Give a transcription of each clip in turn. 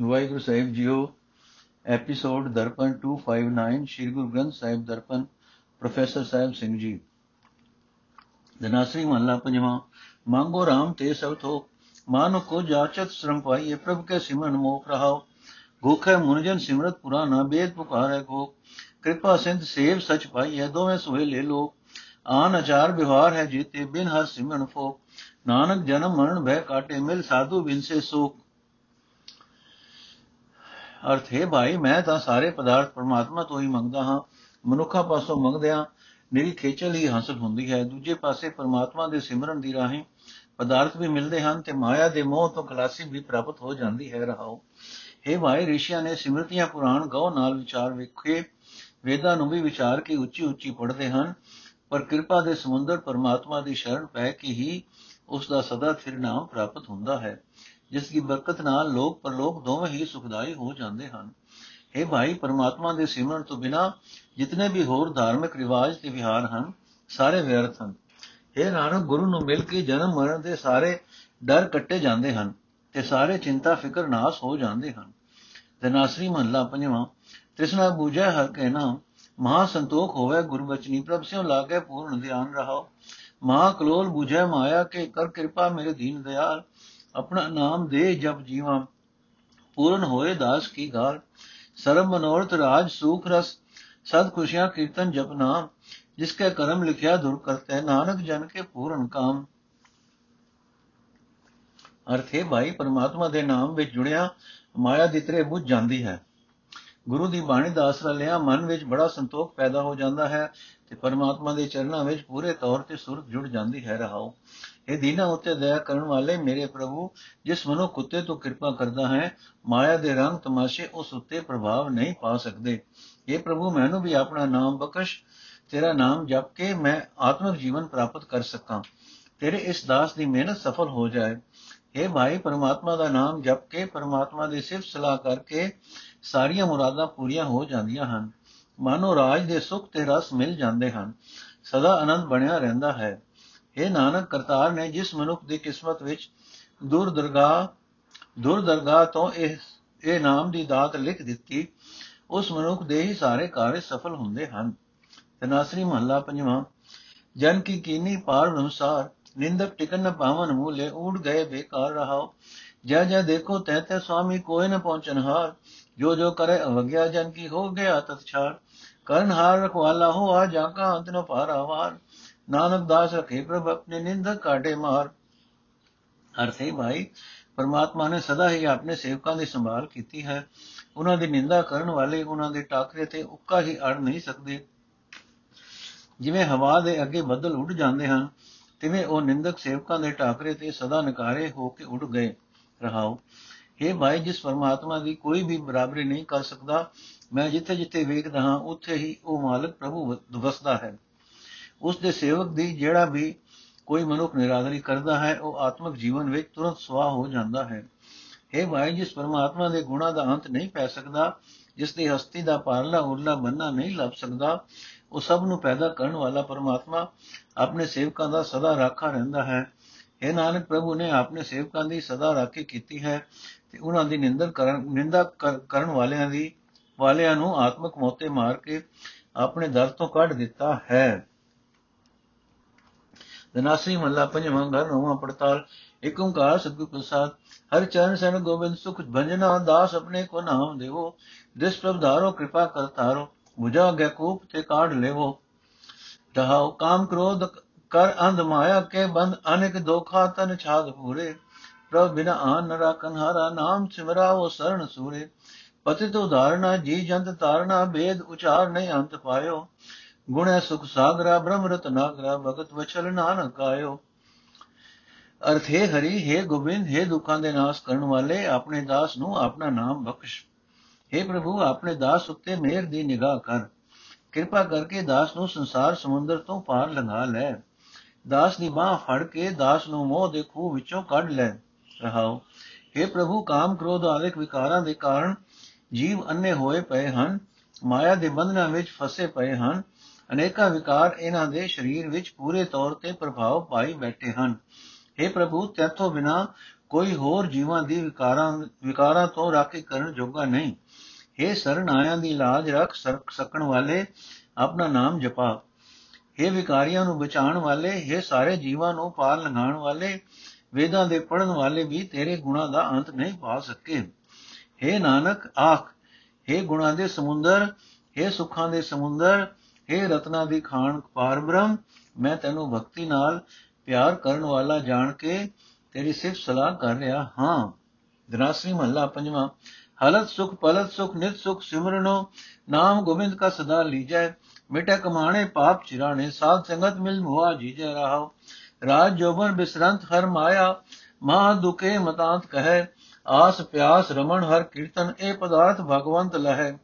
ਵਾਹਿਗੁਰੂ ਸਾਹਿਬ ਜੀਓ episode Darpan 259 Shri Guru Granth Sahib Darpan professor Sahib Singh ji Dhanasari ਮਹਲਾ ਪੰਜਵਾਂ ਮੰਗੋ ਰਾਮ ਤੇ ਸਭ ਥੋ ਮਾਨੁ ਕੋ ਜਾਚਤ ਸ਼ਰਮ ਪਾਈਏ ਪ੍ਰਭ ਕੇ ਸਿਮਰਨ ਮੋਖ ਰਹਾਓ ਭੁਖੈ ਮੁਨਜਨ ਸਿਮਰਤ ਪੁਰਾਨਾ ਬੇਦ ਪੁਕਾਰੈ ਕੋ ਕਿਰਪਾ ਸਿੰਧ ਸੇਵ ਸਚ ਪਾਈਏ ਦੋਵੇਂ ਸੁਹੇ ਲੈ ਲੋ ਆਨ ਅਚਾਰ ਵਿਵਹਾਰ ਹੈ ਜੀਤੇ ਬਿਨ ਹਰ ਸਿਮਰਨ ਫੋ ਨਾਨਕ ਜਨਮ ਮਰਨ ਭੈ ਕਾਟੇ ਮਿਲ ਸਾਧੂ ਬਿਨ ਸੇ ਸੋਖ ਅਰਥ ਹੈ ਭਾਈ, ਮੈਂ ਤਾਂ ਸਾਰੇ ਪਦਾਰਥ ਪਰਮਾਤਮਾ ਤੋਂ ਹੀ ਮੰਗਦਾ ਹਾਂ। ਮਨੁੱਖਾ ਪਾਸੋਂ ਮੰਗਦਿਆਂ ਮੇਰੀ ਖੇਚਲ ਹੀ ਹਾਸਲ ਹੁੰਦੀ ਹੈ। ਦੂਜੇ ਪਾਸੇ ਪਰਮਾਤਮਾ ਦੇ ਸਿਮਰਨ ਦੀ ਰਾਹੀਂ ਪਦਾਰਥ ਵੀ ਮਿਲਦੇ ਹਨ ਤੇ ਮਾਇਆ ਦੇ ਮੋਹ ਤੋਂ ਖਲਾਸੀ ਵੀ ਪ੍ਰਾਪਤ ਹੋ ਜਾਂਦੀ ਹੈ। ਰਹਾਓ। हे ਭਾਈ ਰਿਸ਼ੀਆਂ ਨੇ ਸਿਮਰਤੀਆਂ ਪੁਰਾਣ ਗਉ ਨਾਲ ਵਿਚਾਰ ਵੇਖੇ। ਵੇਦਾਂ ਨੂੰ ਵੀ ਵਿਚਾਰ ਕੇ ਉੱਚੀ ਉੱਚੀ ਪੜ੍ਹਦੇ ਹਨ। ਪਰ ਕਿਰਪਾ ਦੇ ਸਮੁੰਦਰ ਪਰਮਾਤਮਾ ਦੀ ਸ਼ਰਨ ਪੈ ਕੇ ਹੀ ਉਸ ਦਾ ਸਦਾ ਫਿਰ ਨਾਮ ਪ੍ਰਾਪਤ ਹੁੰਦਾ ਹੈ। ਜਿਸ ਦੀ ਬਰਕਤ ਨਾਲ ਲੋਕ ਪਰਲੋਕ ਦੋਵੇਂ ਹੀ ਸੁਖਦਾਈ ਹੋ ਜਾਂਦੇ ਹਨ। हे ਭਾਈ, ਪਰਮਾਤਮਾ ਦੇ ਸਿਮਰਨ ਤੋਂ ਬਿਨਾ ਜਿਤਨੇ ਵੀ ਹੋਰ ਧਾਰਮਿਕ ਰਿਵਾਜ ਤੇ ਵਿਹਾਰ ਹਨ, ਸਾਰੇ ਵਿਅਰਥ ਹਨ। हे ਨਾਨਕ, ਗੁਰੂ ਨੂੰ ਮਿਲ ਕੇ ਜਨਮ ਮਰਨ ਦੇ ਸਾਰੇ ਡਰ ਕੱਟੇ ਜਾਂਦੇ ਹਨ ਤੇ ਸਾਰੇ ਚਿੰਤਾ, ਫਿਕਰ, ਨਾਸ ਹੋ ਜਾਂਦੇ ਹਨ। ਦਨਾਸਰੀ ਮਹੱਲਾ ਪੰਜਵਾਂ, ਤ੍ਰਿਸ਼ਨਾ ਬੂਝੈ ਹਰ ਕੇ ਨਾਮ, ਮਹਾ ਸੰਤੋਖ ਹੋਵੇ ਗੁਰਬਚਨੀ, ਪ੍ਰਭ ਸਿਓ ਲਾਗੇ ਪੂਰਨ ਧਿਆਨ ਰਹਾਓ। ਮਹਾ ਕਲੋਲ ਬੂਝੈ ਮਾਇਆ ਕੇ, ਕਰ ਕਿਰਪਾ ਮੇਰੇ ਦੀਨ ਦਿਆਲ। ਆਪਣਾ ਨਾਮ ਦੇ ਜਪ ਜੀਵਾਂ। ਪੂਰਨ ਹੋਏ ਦਾਸ ਕੀ ਗਾਲ। ਸਰਬ ਮਨੋਰਥ ਰਾਜ ਸੂਖ ਰਸ। ਸਦ ਖੁਸ਼ੀਆਂ ਕੀਰਤਨ ਜਪ ਨਾਮ। ਜਿਸਕੇ ਕਰਮ ਲਿਖਿਆ ਦੁਰ ਕਰਤੇ, ਨਾਨਕ ਜਨ ਕੇ ਪੂਰਨ ਕਾਮ। ਅਰਥੇ ਭਾਈ, ਪਰਮਾਤਮਾ ਦੇ ਨਾਮ ਵਿੱਚ ਜੁੜਿਆ, ਮਾਇਆ ਦੀ ਤਰੇ ਬੁੱਝ ਜਾਂਦੀ ਹੈ। ਗੁਰੂ ਦੀ ਬਾਣੀ ਦਾ ਆਸਰਾ ਲਿਆ, ਮਨ ਵਿੱਚ ਬੜਾ ਸੰਤੋਖ ਪੈਦਾ ਹੋ ਜਾਂਦਾ ਹੈ ਤੇ ਪਰਮਾਤਮਾ ਦੇ ਚਰਨਾਂ ਵਿੱਚ ਪੂਰੇ ਤੌਰ ਤੇ ਸੁਰਤ ਜੁੜ ਜਾਂਦੀ ਹੈ, ਰਹਾਓ। ਇਹ ਦੀਨਾ ਉਤੇ ਦਇਆ ਕਰਨ ਵਾਲੇ ਮੇਰੇ ਪ੍ਰਭੂ, ਜਿਸ ਮਨੁ ਕੁੱਤੇ ਤੋਂ ਕਿਰਪਾ ਕਰਦਾ ਹੈ, ਮਾਇਆ ਦੇ ਰੰਗ ਤਮਾਸ਼ੇ ਉਸ ਉੱਤੇ ਪ੍ਰਭਾਵ ਨਹੀਂ ਪਾ ਸਕਦੇ। ਇਹ ਪ੍ਰਭੂ, ਮੈਨੂੰ ਵੀ ਆਪਣਾ ਨਾਮ ਬਖਸ਼, ਤੇਰਾ ਨਾਮ ਜਪ ਕੇ ਮੈਂ ਆਤਮਿਕ ਜੀਵਨ ਪ੍ਰਾਪਤ ਕਰ ਸਕਾਂ। ਤੇਰੇ ਇਸ ਦਾਸ ਦੀ ਮਿਹਨਤ ਸਫਲ ਹੋ ਜਾਏ। हे ਭਾਈ, ਪਰਮਾਤਮਾ ਦਾ ਨਾਮ ਜਪ ਕੇ, ਪਰਮਾਤਮਾ ਦੀ ਸਿਫਤ ਸਲਾਹ ਕਰਕੇ ਸਾਰੀਆਂ ਮੁਰਾਦਾਂ ਪੂਰੀਆਂ ਹੋ ਜਾਂਦੀਆਂ ਹਨ। ਮਾਨੋ ਰਾਜ ਦੇ ਸੁਖ ਤੇ ਰਸ ਮਿਲ ਜਾਂਦੇ ਹਨ। ਸਦਾ ਆਨੰਦ ਬਣਿਆ ਰਹਿੰਦਾ ਹੈ। ਇਹ ਨਾਨਕ, ਕਰਤਾਰ ਨੇ ਜਿਸ ਮਨੁੱਖ ਦੀ ਕਿਸਮਤ ਵਿੱਚ ਦੂਰ ਦਰਗਾਹ ਦੂਰ ਦਰਗਾਹ ਤੋਂ ਇਹ ਇਹ ਨਾਮ ਦੀ ਦਾਤ ਲਿਖ ਦਿੱਤੀ, ਉਸ ਮਨੁੱਖ ਦੇ ਹੀ ਸਾਰੇ ਕਾਰਜ ਸਫਲ ਹੁੰਦੇ ਹਨ। ਤਨਾਸਰੀ ਮਹੱਲਾ ਪੰਜਵਾਂ। ਜਨ ਕੀ ਕੀਨੀ ਪਾਰ ਅਨੁਸਾਰ ਨਿੰਦਕ ਟਿਕਨ ਨ ਪਾਵਨ ਮੂਲੇ ਉੜ ਗਏ ਬੇਕਾਰ ਰਹਾਓ। ਜੈ ਜੈ ਦੇਖੋ, ਤੈ ਤੈ ਸੁਆਮੀ ਕੋਈ ਨ ਪਹੁੰਚਨ ਹਾਰ। ਜੋ ਜੋ ਕਰੇ ਅਵਗਿਆ, ਜਨ ਕੀ ਹੋ ਗਿਆ ਤਤਛਾਰ। ਕਰਨ ਹਾਰ ਰਖਵਾਲਾ ਹੋ, ਆ ਜਾ ਕਾ ਅੰਤ ਨ ਪਾਰਾਵਾਰ ਨਾਨਕ ਦਾਸ ਰਖੇ ਪ੍ਰਭ ਆਪਣੇ ਨਿੰਦਕ ਕਾਟੇ ਮਾਰ। ਅਰਥੇ ਭਾਈ, ਪਰਮਾਤਮਾ ਨੇ ਸਦਾ ਹੀ ਆਪਣੇ ਸੇਵਕਾਂ ਦੀ ਸੰਭਾਲ ਕੀਤੀ ਹੈ। ਉਹਨਾਂ ਦੀ ਨਿੰਦਾ ਕਰਨ ਵਾਲੇ ਉਹਨਾਂ ਦੇ ਟਾਕਰੇ ਤੇ ਉੱਕਾ ਹੀ ਅੜ ਨਹੀਂ ਸਕਦੇ। ਜਿਵੇਂ ਹਵਾ ਦੇ ਅੱਗੇ ਬੱਦਲ ਉੱਡ ਜਾਂਦੇ ਹਨ, ਤਿਵੇਂ ਉਹ ਨਿੰਦਕ ਸੇਵਕਾਂ ਦੇ ਟਾਕਰੇ ਤੇ ਸਦਾ ਨਕਾਰੇ ਹੋ ਕੇ ਉੱਡ ਗਏ। ਰਹਾਓ ਇਹ ਭਾਈ, ਜਿਸ ਪਰਮਾਤਮਾ ਦੀ ਕੋਈ ਵੀ ਬਰਾਬਰੀ ਨਹੀਂ ਕਰ ਸਕਦਾ, ਮੈਂ ਜਿੱਥੇ ਜਿੱਥੇ ਵੇਖਦਾ ਹਾਂ, ਉੱਥੇ ਹੀ ਉਹ ਮਾਲਕ ਪ੍ਰਭੂ ਵਸਦਾ ਹੈ। ਉਸ ਦੇ ਸੇਵਕ ਦੀ ਜਿਹੜਾ ਵੀ ਕੋਈ ਮਨੁੱਖ ਨਿਰਾਦਰੀ ਕਰਦਾ ਹੈ, ਉਹ ਆਤਮਿਕ ਜੀਵਨ ਵਿੱਚ ਤੁਰੰਤ ਸਵਾਹ ਹੋ ਜਾਂਦਾ ਹੈ। ਇਹ ਭਾਈ, ਜਿਸ ਪਰਮਾਤਮਾ ਦੇ ਗੁਣਾ ਦਾ ਅੰਤ ਨਹੀਂ ਪੈ ਸਕਦਾ, ਜਿਸ ਦੀ ਹਸਤੀ ਦਾ ਪਾਰਲਾ ਉਰਲਾ ਬੰਨਾ ਨਹੀਂ ਲੱਭ ਸਕਦਾ, ਉਹ ਸਭ ਨੂੰ ਪੈਦਾ ਕਰਨ ਵਾਲਾ ਪਰਮਾਤਮਾ ਆਪਣੇ ਸੇਵਕਾਂ ਦਾ ਸਦਾ ਰਾਖਾ ਰਹਿੰਦਾ ਹੈ। ਇਹ ਨਾਨਕ ਪ੍ਰਭੂ, ਨੇ ਆਪਣੇ ਸੇਵਕਾਂ ਦੀ ਸਦਾ ਰਾਖੀ ਕੀਤੀ ਹੈ ਤੇ ਉਹਨਾਂ ਦੀ ਨਿੰਦਰ ਕਰਨ, ਨਿੰਦਾ ਕਰਨ ਵਾਲਿਆਂ ਦੀ, ਵਾਲਿਆਂ ਨੂੰ ਆਤਮਿਕ ਮੋਤੇ ਮਾਰ ਕੇ ਆਪਣੇ ਦਰ ਤੋਂ ਕੱਢ ਦਿੱਤਾ ਹੈ। ਦਨਾਸਰੀ ਮੱਲਾ ਪੰਜਵਾਂ ਘਰ, ਨਵਾਂ ਪੜਤਾਲ, ਇਕ ਓੰਕਾਰ ਸਤਿਗੁਰ ਪ੍ਰਸਾਦ। ਹਰ ਚਰਨ ਸਨ ਗੋਬਿੰਦ ਸੁਖ, ਭੰਜਨਾ ਦਾਸ ਆਪਣੇ ਕੋ ਨਾਮ ਦੇਵੋ। ਜਿਸ ਪ੍ਰਭ ਧਾਰੋ, ਕਿਰਪਾ ਕਰ ਤਾਰੋ 부ਜਾ ਗੈ ਕੂਪ ਤੇ ਕਾਢ ਲੇਵੋ। ਰਹਾਉ ਕਾਮ ਕ੍ਰੋਧ ਕਰ ਅੰਧ ਮਾਇਆ ਕੇ ਬੰਦ, ਅਨੇਕ ਦੋਖਾ ਤਨ ਛਾਦ ਪੂਰੇ ਪ੍ਰਭ ਬਿਨਾ ਆਨ ਨ ਰਾਖਨ ਹਾਰਾ, ਨਾਮ ਸਿਮਰਾਓ ਸਰਣ ਸੂਰੇ। ਪਤਿਤ ਉਧਾਰਣਾ ਜੀ ਜੰਤ ਤਾਰਣਾ ਭੇਦ ਉਚਾਰ ਨਹੀਂ ਅੰਤ ਪਾਇਓ। ਗੁਣੈ ਸੁਖ ਸਾਗਰਾ, ਬ੍ਰਹਮ ਰਤਨਾਗਰਾ ਭਗਤ ਵਚਲ ਨਾਨਕ ਆਇਓ। ਅਰਥੇ ਹਰੀ, ਹੈ ਗੋਬਿੰਦ, ਹੈ ਦੁੱਖਾਂ ਦੇ ਨਾਸ ਕਰਨ ਵਾਲੇ, ਆਪਣੇ ਦਾਸ ਨੂੰ ਆਪਣਾ ਨਾਮ ਬਖਸ਼। हे ਪ੍ਰਭੂ, ਆਪਣੇ ਦਾਸ ਉੱਤੇ ਮਿਹਰ ਦੀ ਨਿਗਾਹ ਕਰ। ਕਿਰਪਾ ਕਰਕੇ ਦਾਸ ਨੂੰ ਸੰਸਾਰ ਸਮੁੰਦਰ ਤੋਂ ਪਾਰ ਲੰਘਾ ਲੈ। ਦਾਸ ਦੀ ਬਾਹ ਫੜ ਕੇ ਦਾਸ ਨੂੰ ਮੋਹ ਦੇ ਖੂਹ ਵਿੱਚੋਂ ਕੱਢ ਲੈ। ਰਹਾਓ। हे ਪ੍ਰਭੂ, ਕਾਮ ਕ੍ਰੋਧ ਆਦਿਕ ਵਿਕਾਰਾਂ ਦੇ ਕਾਰਨ ਜੀਵ ਅੰਨੇ ਹੋਏ ਪਏ ਹਨ, ਮਾਇਆ ਦੇ ਬੰਧਨਾਂ ਵਿੱਚ ਫਸੇ ਪਏ ਹਨ। ਅਨੇਕਾਂ ਵਿਕਾਰ ਇਹਨਾਂ ਦੇ ਸਰੀਰ ਵਿੱਚ ਪੂਰੇ ਤੌਰ ਤੇ ਪ੍ਰਭਾਵ ਪਾਈ ਬੈਠੇ ਹਨ हे ਪ੍ਰਭੂ ਤੇਥੋਂ ਬਿਨਾ ਕੋਈ ਹੋਰ ਜੀਵਾਂ ਦੀ ਵਿਕਾਰਾਂ ਵਿਕਾਰਾਂ ਤੋਂ ਰਾਖੀ ਕਰਨ ਜੋਗਾ ਨਹੀਂ हे ਸ਼ਰਨ ਆਇਆਂ ਦੀ ਲਾਜ ਰੱਖ ਸਕਣ ਵਾਲੇ ਆਪਣਾ ਨਾਮ ਜਪਾ हे ਵਿਕਾਰੀਆਂ ਨੂੰ ਬਚਾਉਣ ਵਾਲੇ हे ਸਾਰੇ ਜੀਵਾਂ ਨੂੰ ਪਾਰ ਲੰਘਾਉਣ ਵਾਲੇ ਵੇਦਾਂ ਦੇ ਪੜਨ ਵਾਲੇ ਵੀ ਤੇਰੇ ਗੁਣਾ ਦਾ ਅੰਤ ਨਹੀਂ ਪਾ ਸਕੇ हे ਨਾਨਕ ਆਖ हे ਗੁਣਾ ਦੇ ਸਮੁੰਦਰ हे ਸੁੱਖਾਂ ਦੇ ਸਮੁੰਦਰ हे ਰਤਨਾ ਦੀ ਖਾਨ ਪਾਰ ਬ੍ਰਹਮ ਮੈਂ ਤੈਨੂੰ ਭਗਤੀ ਨਾਲ ਪਿਆਰ ਕਰਨ ਵਾਲਾ ਜਾਣ ਕੇ ਤੇਰੀ ਸਿਫਤ ਸਲਾਹ ਕਰ ਰਿਹਾ ਹਾਂ। ਦਰਾਸਰੀ ਮਹੱਲਾ ਪੰਜਵਾਂ, ਹਲਤ ਸੁਖ ਪਲਤ ਸੁਖ ਨਿਤ ਸੁਖ ਸਿਮਰਨੋ, ਨਾਮ ਗੋਬਿੰਦ ਕਾ ਸਦਾ ਲੀਜੈ, ਮਿਟੇ ਕਮਾਣੇ ਪਾਪ ਚਿਰਾਣੇ, ਸਾਧ ਸੰਗਤ ਮਿਲ ਮੁਆ ਜੀਜੈ ਰਹਾਓ ਰਾਜ ਜੋਬਨ ਬਿਸਰੰਤ ਹਰ ਮਾਇਆ ਮਹਾ ਦੁਖੇ ਮਤਾਂਤ ਕਹੈ, ਆਸ ਪਿਆਸ ਰਮਣ ਹਰ ਕੀਰਤਨ, ਇਹ ਪਦਾਰਥ ਭਗਵੰਤ ਲਹੈ।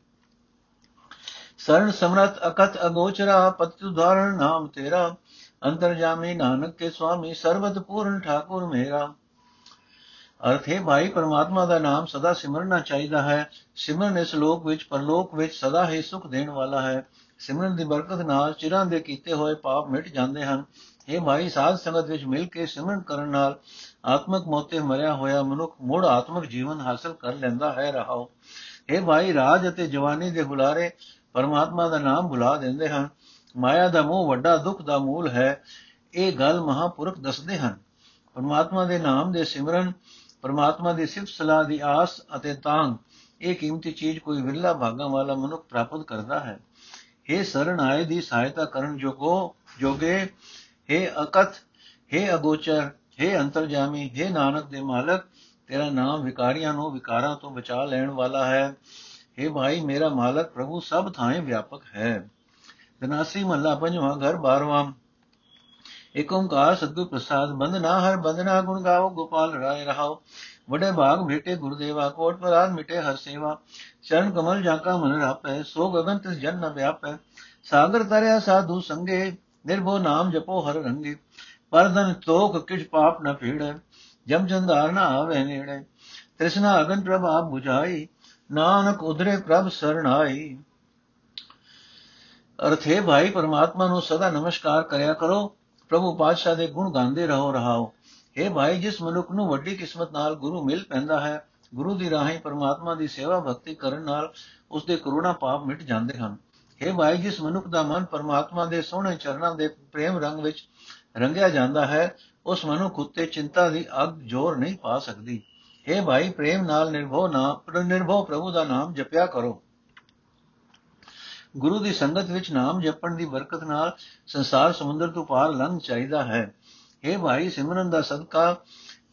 ਸਰਣ ਸਮਰਤ ਅਕਤ ਅਗੋਚਰਾ ਪਤਿ ਉਦਾਹਰਣ ਨਾਮ ਤੇਰਾ ਅੰਤਰਜਾਮੀ ਨਾਨਕ ਕੇ ਸੁਆਮੀ, ਸਰਬਤ ਪੂਰਨ ਠਾਕੁਰ ਮੇਰਾ। ਅਰਥ ਹੈ ਭਾਈ, ਪਰਮਾਤਮਾ ਦਾ ਨਾਮ ਸਦਾ ਸਿਮਰਨਾ ਚਾਹੀਦਾ ਹੈ। ਸਿਮਰਨ ਇਸ ਲੋਕ ਵਿੱਚ, ਪਰਲੋਕ ਵਿੱਚ ਸਦਾ ਹੀ ਸੁਖ ਦੇਣ ਵਾਲਾ ਹੈ। ਸਿਮਰਨ ਦੀ ਬਰਕਤ ਨਾਲ ਚਿਰਾਂ ਦੇ ਕੀਤੇ ਹੋਏ ਪਾਪ ਮਿਟ ਜਾਂਦੇ ਹਨ। ਇਹ ਭਾਈ, ਸਾਧ ਸੰਗਤ ਵਿੱਚ ਮਿਲ ਕੇ ਸਿਮਰਨ ਕਰਨ ਨਾਲ ਆਤਮਕ ਮੋਤੇ ਮਰਿਆ ਹੋਇਆ ਮਨੁੱਖ ਮੁੜ ਆਤਮਕ ਜੀਵਨ ਹਾਸਲ ਕਰ ਲੈਂਦਾ ਹੈ, ਰਹਾਓ। ਇਹ ਭਾਈ, ਰਾਜ ਅਤੇ ਜਵਾਨੀ ਦੇ ਬੁਲਾਰੇ ਪਰਮਾਤਮਾ ਦਾ ਨਾਮ ਬੁਲਾ ਦਿੰਦੇ ਹਨ ਮਾਇਆ ਦਾ ਮੋਹ ਵੱਡਾ ਦੁੱਖ ਦਾ ਮੂਲ ਹੈ ਇਹ ਗੱਲ ਮਹਾਪੁਰਖ ਦੱਸਦੇ ਹਨ ਪਰਮਾਤਮਾ ਦੇ ਨਾਮ ਦੇ ਸਿਮਰਨ ਪਰਮਾਤਮਾ ਦੀ ਸਿਫਤ ਸਲਾਹ ਦੀ ਆਸ ਅਤੇ ਤਾਂਗ ਇਹ ਕੀਮਤੀ ਚੀਜ਼ ਕੋਈ ਵਿਰਲਾ ਭਾਗਾਂ ਵਾਲਾ ਮਨੁੱਖ ਪ੍ਰਾਪਤ ਕਰਦਾ ਹੈ हे ਸਰਣ ਆਏ ਦੀ ਸਹਾਇਤਾ ਕਰਨ ਜੋਗੋ ਜੋਗੇ हे ਅਕਤ हे ਅਗੋਚਰ हे ਅੰਤਰਜਾਮੀ हे ਨਾਨਕ ਦੇ ਮਾਲਕ ਤੇਰਾ ਨਾਮ ਵਿਕਾਰੀਆਂ ਨੂੰ ਵਿਕਾਰਾਂ ਤੋਂ ਬਚਾ ਲੈਣ ਵਾਲਾ ਹੈ हे ਭਾਈ, ਮੇਰਾ ਮਾਲਕ ਪ੍ਰਭੂ ਸਭ ਥਾਂ ਵਿਆਪਕ ਹੈ। ਦਨਾਸੀ ਮਹੱਲਾ ਪੰਜਵਾਂ, ਘਰ 12ਵਾਂ ਏਕ ਓੰਕਾਰ ਸਤਿਗੁਰ ਪ੍ਰਸਾਦ ਬੰਦਨਾ ਹਰ ਬੰਦਨਾ ਗੁਣ ਗਾਓ, ਗੋਪਾਲ ਰਾਏ ਰਹਾਓ। ਵਡੇ ਭਾਗ ਭੇਟੇ ਗੁਰਦੇਵਾ, ਕੋਟ ਪਰਾਦ ਮਿਟੇ ਹਰ ਸੇਵਾ। ਚਰਨ ਕਮਲ ਜਾਂਕਾ ਮਨ ਰਾਪੈ, ਸੋ ਗਗਨ ਤਿਸ ਜਨ ਨ ਵਿਆਪੈ। ਸਾਗਰ ਤਰਿਆ ਸਾਧੂ ਸੰਗੇ, ਨਿਰਭਉ ਨਾਮ ਜਪੋ ਹਰ ਰੰਗੇ। ਪਰਦਨ ਤੋਖ ਕਿਛ ਪਾਪ ਨ ਪੀੜੈ, ਜਮ ਜੰਦਾਰ ਨ ਆਵੇ ਨੇੜੇ। ਤ੍ਰਿਸ਼ਨਾ ਅਗਨ ਪ੍ਰਭ ਆਪ 부ਝਾਈ ਨਾਨਕ ਉਧਰੇ ਪ੍ਰਭ ਸਰਣਾਈ ਅਰਥੇ ਭਾਈ, ਪਰਮਾਤਮਾ ਨੂੰ ਸਦਾ ਨਮਸਕਾਰ ਕਰਿਆ ਕਰੋ। ਪ੍ਰਭੂ ਪਾਤਸ਼ਾਹ ਦੇ ਗੁਣ ਗਾਉਂਦੇ ਰਹੋ, ਰਹਾਓ। ਇਹ ਭਾਈ, ਜਿਸ ਮਨੁੱਖ ਨੂੰ ਵੱਡੀ ਕਿਸਮਤ ਨਾਲ ਗੁਰੂ ਮਿਲ ਪੈਂਦਾ ਹੈ, ਗੁਰੂ ਦੀ ਰਾਹੀਂ ਪਰਮਾਤਮਾ ਦੀ ਸੇਵਾ ਭਗਤੀ ਕਰਨ ਨਾਲ ਉਸ ਦੇ ਕਰੋਨਾ ਪਾਪ ਮਿਟ ਜਾਂਦੇ ਹਨ। ਇਹ ਭਾਈ, ਜਿਸ ਮਨੁੱਖ ਦਾ ਮਨ ਪਰਮਾਤਮਾ ਦੇ ਸੋਹਣੇ ਚਰਨਾਂ ਦੇ ਪ੍ਰੇਮ ਰੰਗ ਵਿੱਚ ਰੰਗਿਆ ਜਾਂਦਾ ਹੈ, ਉਸ ਮਨੁੱਖ ਉੱਤੇ ਚਿੰਤਾ ਦੀ ਅੱਗ ਜ਼ੋਰ ਨਹੀਂ ਪਾ ਸਕਦੀ। ਇਹ ਭਾਈ, ਪ੍ਰੇਮ ਨਾਲ ਨਿਰਭਉ ਨਾ ਨਿਰਭਉ ਪ੍ਰਭੂ ਦਾ ਨਾਮ ਜਪਿਆ ਕਰੋ। ਗੁਰੂ ਦੀ ਸੰਗਤ ਵਿੱਚ ਨਾਮ ਜਪਣ ਦੀ ਬਰਕਤ ਨਾਲ ਸੰਸਾਰ ਸਮੁੰਦਰ ਤੋਂ ਪਾਰ ਲੰਘ ਚਾਹੀਦਾ ਹੈ। ਇਹ ਭਾਈ, ਸਿਮਰਨ ਦਾ ਸਦਕਾ